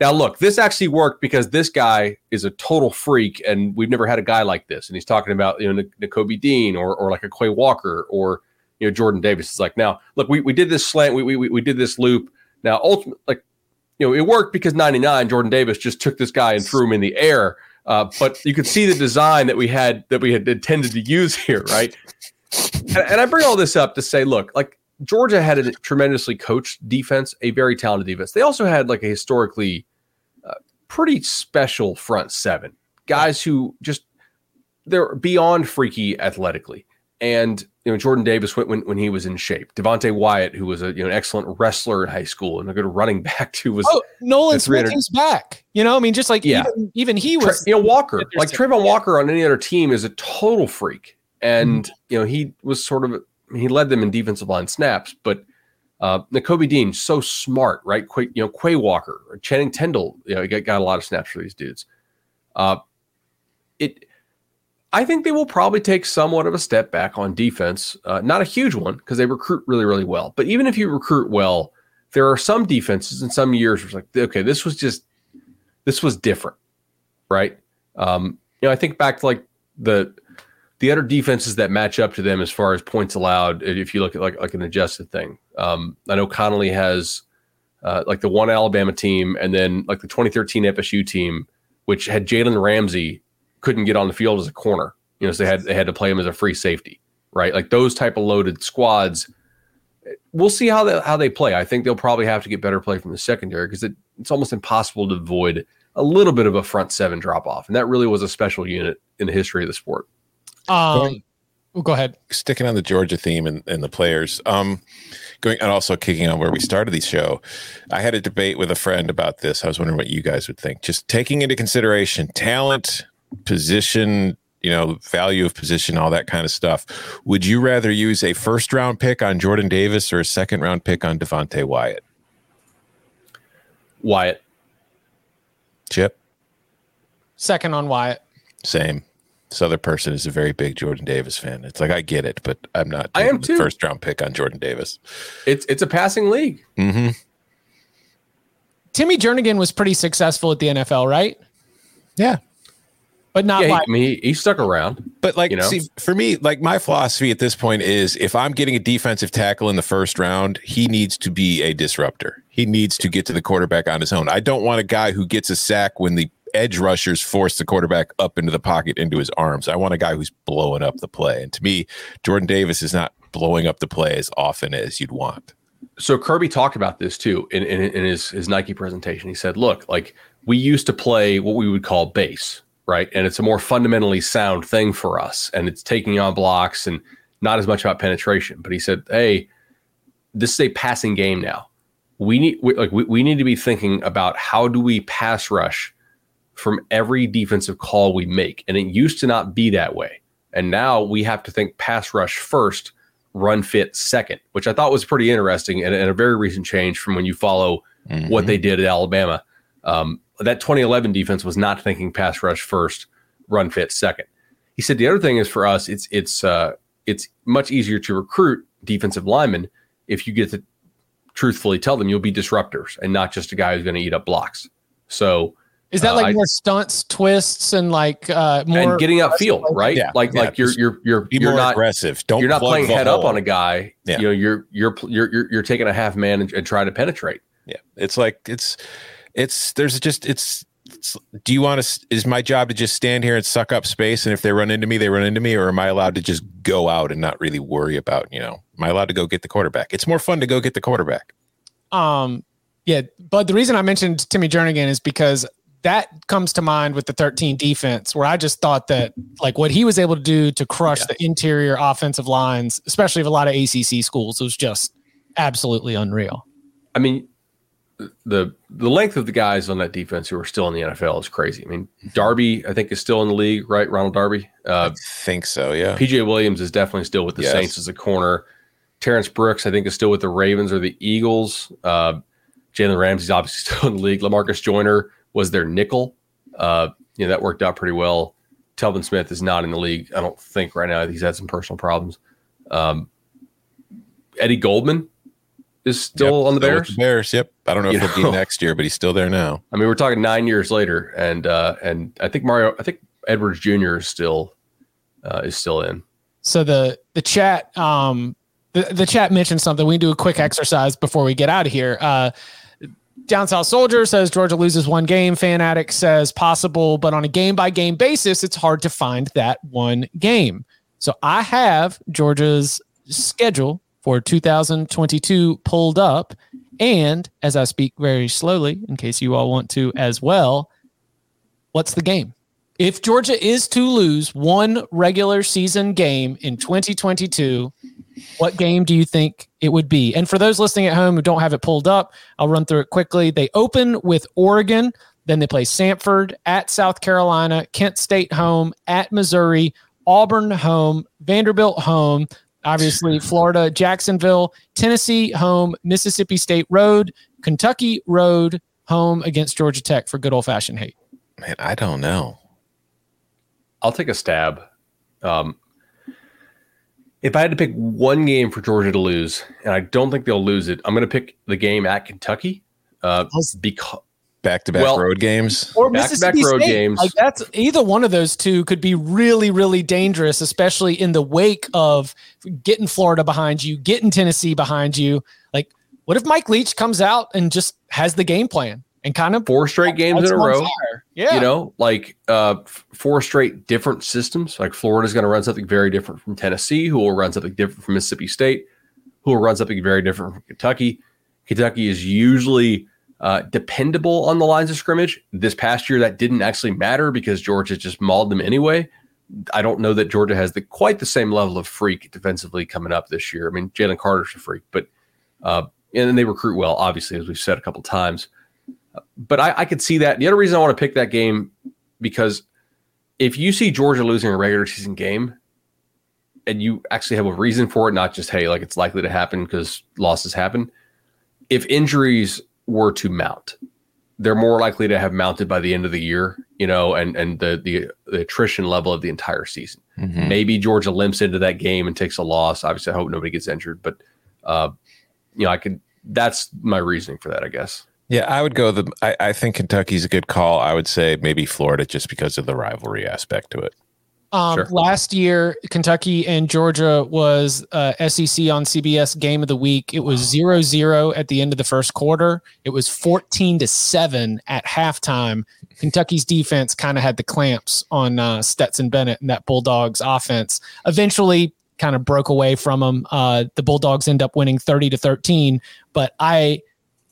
now look, this actually worked because this guy is a total freak and we've never had a guy like this. And he's talking about, you know, Nakobe Dean or, or like a Quay Walker or, you know, Jordan Davis is like, now, look, we, we did this slant, we, we, we did this loop. Now, ultimately, like, you know, it worked because 99, Jordan Davis just took this guy and threw him in the air. Uh, but you could see the design that we had that we had intended to use here, right? And, and I bring all this up to say, look, like Georgia had a tremendously coached defense, a very talented defense. They also had like a historically uh, pretty special front seven, guys who just they're beyond freaky athletically. And you know, Jordan Davis when, when, when he was in shape. Devonte Wyatt, who was a you know an excellent wrestler in high school and a good running back too, was oh Nolan Smith is back. You know, I mean, just like yeah. even, even he was. you know, Walker, like Travon yeah. Walker on any other team is a total freak, and mm. you know he was sort of he led them in defensive line snaps, but. Uh, Nakobe Dean, so smart, right? Quay, you know, Quay Walker, Channing Tindall, you know, got, got a lot of snaps for these dudes. Uh, it I think they will probably take somewhat of a step back on defense. Uh, not a huge one because they recruit really, really well. But even if you recruit well, there are some defenses in some years where it's like, okay, this was just, this was different, right? Um, you know, I think back to like the the other defenses that match up to them as far as points allowed. If you look at like like an adjusted thing, um, I know Connelly has uh, like the one Alabama team, and then like the 2013 FSU team, which had Jalen Ramsey couldn't get on the field as a corner. You know, so they had they had to play him as a free safety, right? Like those type of loaded squads. We'll see how they how they play. I think they'll probably have to get better play from the secondary because it, it's almost impossible to avoid a little bit of a front seven drop off, and that really was a special unit in the history of the sport. Um, go ahead. Sticking on the Georgia theme and, and the players. Um, going and also kicking on where we started the show, I had a debate with a friend about this. I was wondering what you guys would think. Just taking into consideration talent, position, you know, value of position, all that kind of stuff. Would you rather use a first round pick on Jordan Davis or a second round pick on Devonte Wyatt? Wyatt. Chip. Second on Wyatt. Same. This other person is a very big Jordan Davis fan. It's like I get it, but I'm not. I am too. First round pick on Jordan Davis. It's it's a passing league. Mm-hmm. Timmy Jernigan was pretty successful at the NFL, right? Yeah but not yeah, like he, he, stuck around. But like, you know? see, for me, like my philosophy at this point is, if I'm getting a defensive tackle in the first round, he needs to be a disruptor. He needs to get to the quarterback on his own. I don't want a guy who gets a sack when the edge rushers force the quarterback up into the pocket into his arms. I want a guy who's blowing up the play. And to me, Jordan Davis is not blowing up the play as often as you'd want. So Kirby talked about this too in, in, in his his Nike presentation. He said, "Look, like we used to play what we would call base." Right? And it's a more fundamentally sound thing for us. And it's taking on blocks and not as much about penetration. But he said, hey, this is a passing game now. We need we, like we, we need to be thinking about how do we pass rush from every defensive call we make. And it used to not be that way. And now we have to think pass rush first, run fit second, which I thought was pretty interesting and, and a very recent change from when you follow mm-hmm. what they did at Alabama. Um, that 2011 defense was not thinking pass rush first, run fit second. He said the other thing is for us, it's it's uh, it's much easier to recruit defensive linemen if you get to truthfully tell them you'll be disruptors and not just a guy who's going to eat up blocks. So is that like uh, more stunts, twists, and like uh, more and getting upfield, right? Yeah, like yeah, like you're you're you're be you're more not aggressive. Don't you're not playing head hole. up on a guy. Yeah. You know, you're you're you're you're, you're taking a half man and, and trying to penetrate. Yeah, it's like it's it's there's just it's, it's do you want to is my job to just stand here and suck up space and if they run into me they run into me or am i allowed to just go out and not really worry about you know am i allowed to go get the quarterback it's more fun to go get the quarterback um Yeah, but the reason I mentioned Timmy Jernigan is because that comes to mind with the 13 defense, where I just thought that like what he was able to do to crush yeah. the interior offensive lines, especially of a lot of ACC schools, was just absolutely unreal. I mean, the the length of the guys on that defense who are still in the NFL is crazy. I mean, Darby, I think, is still in the league, right? Ronald Darby. Uh, I think so. Yeah. PJ Williams is definitely still with the yes. Saints as a corner. Terrence Brooks, I think, is still with the Ravens or the Eagles. Uh, Jalen Ramsey's obviously still in the league. Lamarcus Joyner was their nickel. Uh, you know that worked out pretty well. Telvin Smith is not in the league. I don't think right now. He's had some personal problems. Um, Eddie Goldman is still yep, on the Bears. The Bears, yep. I don't know you if he'll be next year, but he's still there now. I mean, we're talking nine years later, and uh, and I think Mario, I think Edwards Jr. is still uh, is still in. So the the chat, um, the the chat mentioned something. We do a quick exercise before we get out of here. Uh, down South Soldier says Georgia loses one game. Fan Addict says possible, but on a game by game basis, it's hard to find that one game. So I have Georgia's schedule for 2022 pulled up. And as I speak very slowly, in case you all want to as well, what's the game? If Georgia is to lose one regular season game in 2022, what game do you think it would be? And for those listening at home who don't have it pulled up, I'll run through it quickly. They open with Oregon, then they play Samford at South Carolina, Kent State home, at Missouri, Auburn home, Vanderbilt home, obviously Florida, Jacksonville, Tennessee home, Mississippi State road, Kentucky road home against Georgia Tech for good old fashioned hate. Man, I don't know. I'll take a stab. Um, if I had to pick one game for Georgia to lose, and I don't think they'll lose it, I'm going to pick the game at Kentucky uh, because back to back road games or Mississippi road State. games. Like that's either one of those two could be really, really dangerous, especially in the wake of getting Florida behind you, getting Tennessee behind you. Like, what if Mike Leach comes out and just has the game plan and kind of four straight games in a row? Fire. Yeah, you know, like uh, four straight different systems. Like Florida's going to run something very different from Tennessee, who will run something different from Mississippi State, who will run something very different from Kentucky. Kentucky is usually uh, dependable on the lines of scrimmage. This past year, that didn't actually matter because Georgia just mauled them anyway. I don't know that Georgia has the quite the same level of freak defensively coming up this year. I mean, Jalen Carter's a freak, but uh, and they recruit well, obviously, as we've said a couple times. But I, I could see that. The other reason I want to pick that game because if you see Georgia losing a regular season game, and you actually have a reason for it, not just hey, like it's likely to happen because losses happen. If injuries were to mount, they're more likely to have mounted by the end of the year, you know, and and the the, the attrition level of the entire season. Mm-hmm. Maybe Georgia limps into that game and takes a loss. Obviously, I hope nobody gets injured, but uh, you know, I could. That's my reasoning for that, I guess. Yeah, I would go the. I, I think Kentucky's a good call. I would say maybe Florida just because of the rivalry aspect to it. Um, sure. Last year, Kentucky and Georgia was uh, SEC on CBS Game of the Week. It was 0 0 at the end of the first quarter. It was 14 to 7 at halftime. Kentucky's defense kind of had the clamps on uh, Stetson Bennett and that Bulldogs offense. Eventually, kind of broke away from them. Uh, the Bulldogs end up winning 30 to 13. But I,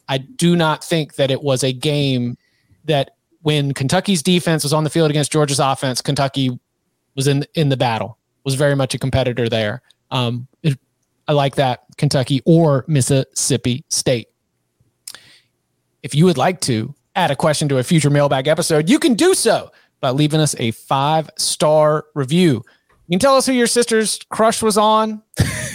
I do not think that it was a game that when Kentucky's defense was on the field against Georgia's offense, Kentucky was in in the battle, was very much a competitor there. Um, it, I like that Kentucky or Mississippi State. If you would like to add a question to a future mailbag episode, you can do so by leaving us a five star review. You can tell us who your sister's crush was on,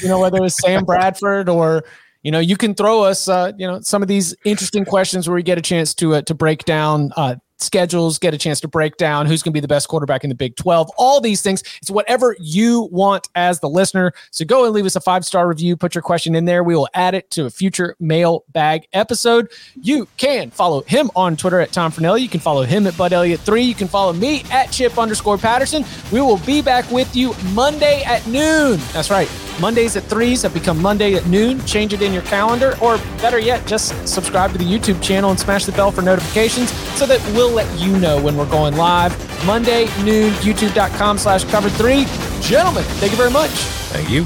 you know, whether it was Sam Bradford or you know, you can throw us, uh, you know, some of these interesting questions where we get a chance to uh, to break down uh, schedules, get a chance to break down who's going to be the best quarterback in the Big 12, all these things. It's whatever you want as the listener. So go and leave us a five star review, put your question in there. We will add it to a future mailbag episode. You can follow him on Twitter at Tom Fornelli. You can follow him at Bud Elliott3. You can follow me at Chip underscore Patterson. We will be back with you Monday at noon. That's right. Mondays at threes have become Monday at noon. Change it in your calendar, or better yet, just subscribe to the YouTube channel and smash the bell for notifications so that we'll let you know when we're going live. Monday, noon, youtube.com slash cover three. Gentlemen, thank you very much. Thank you.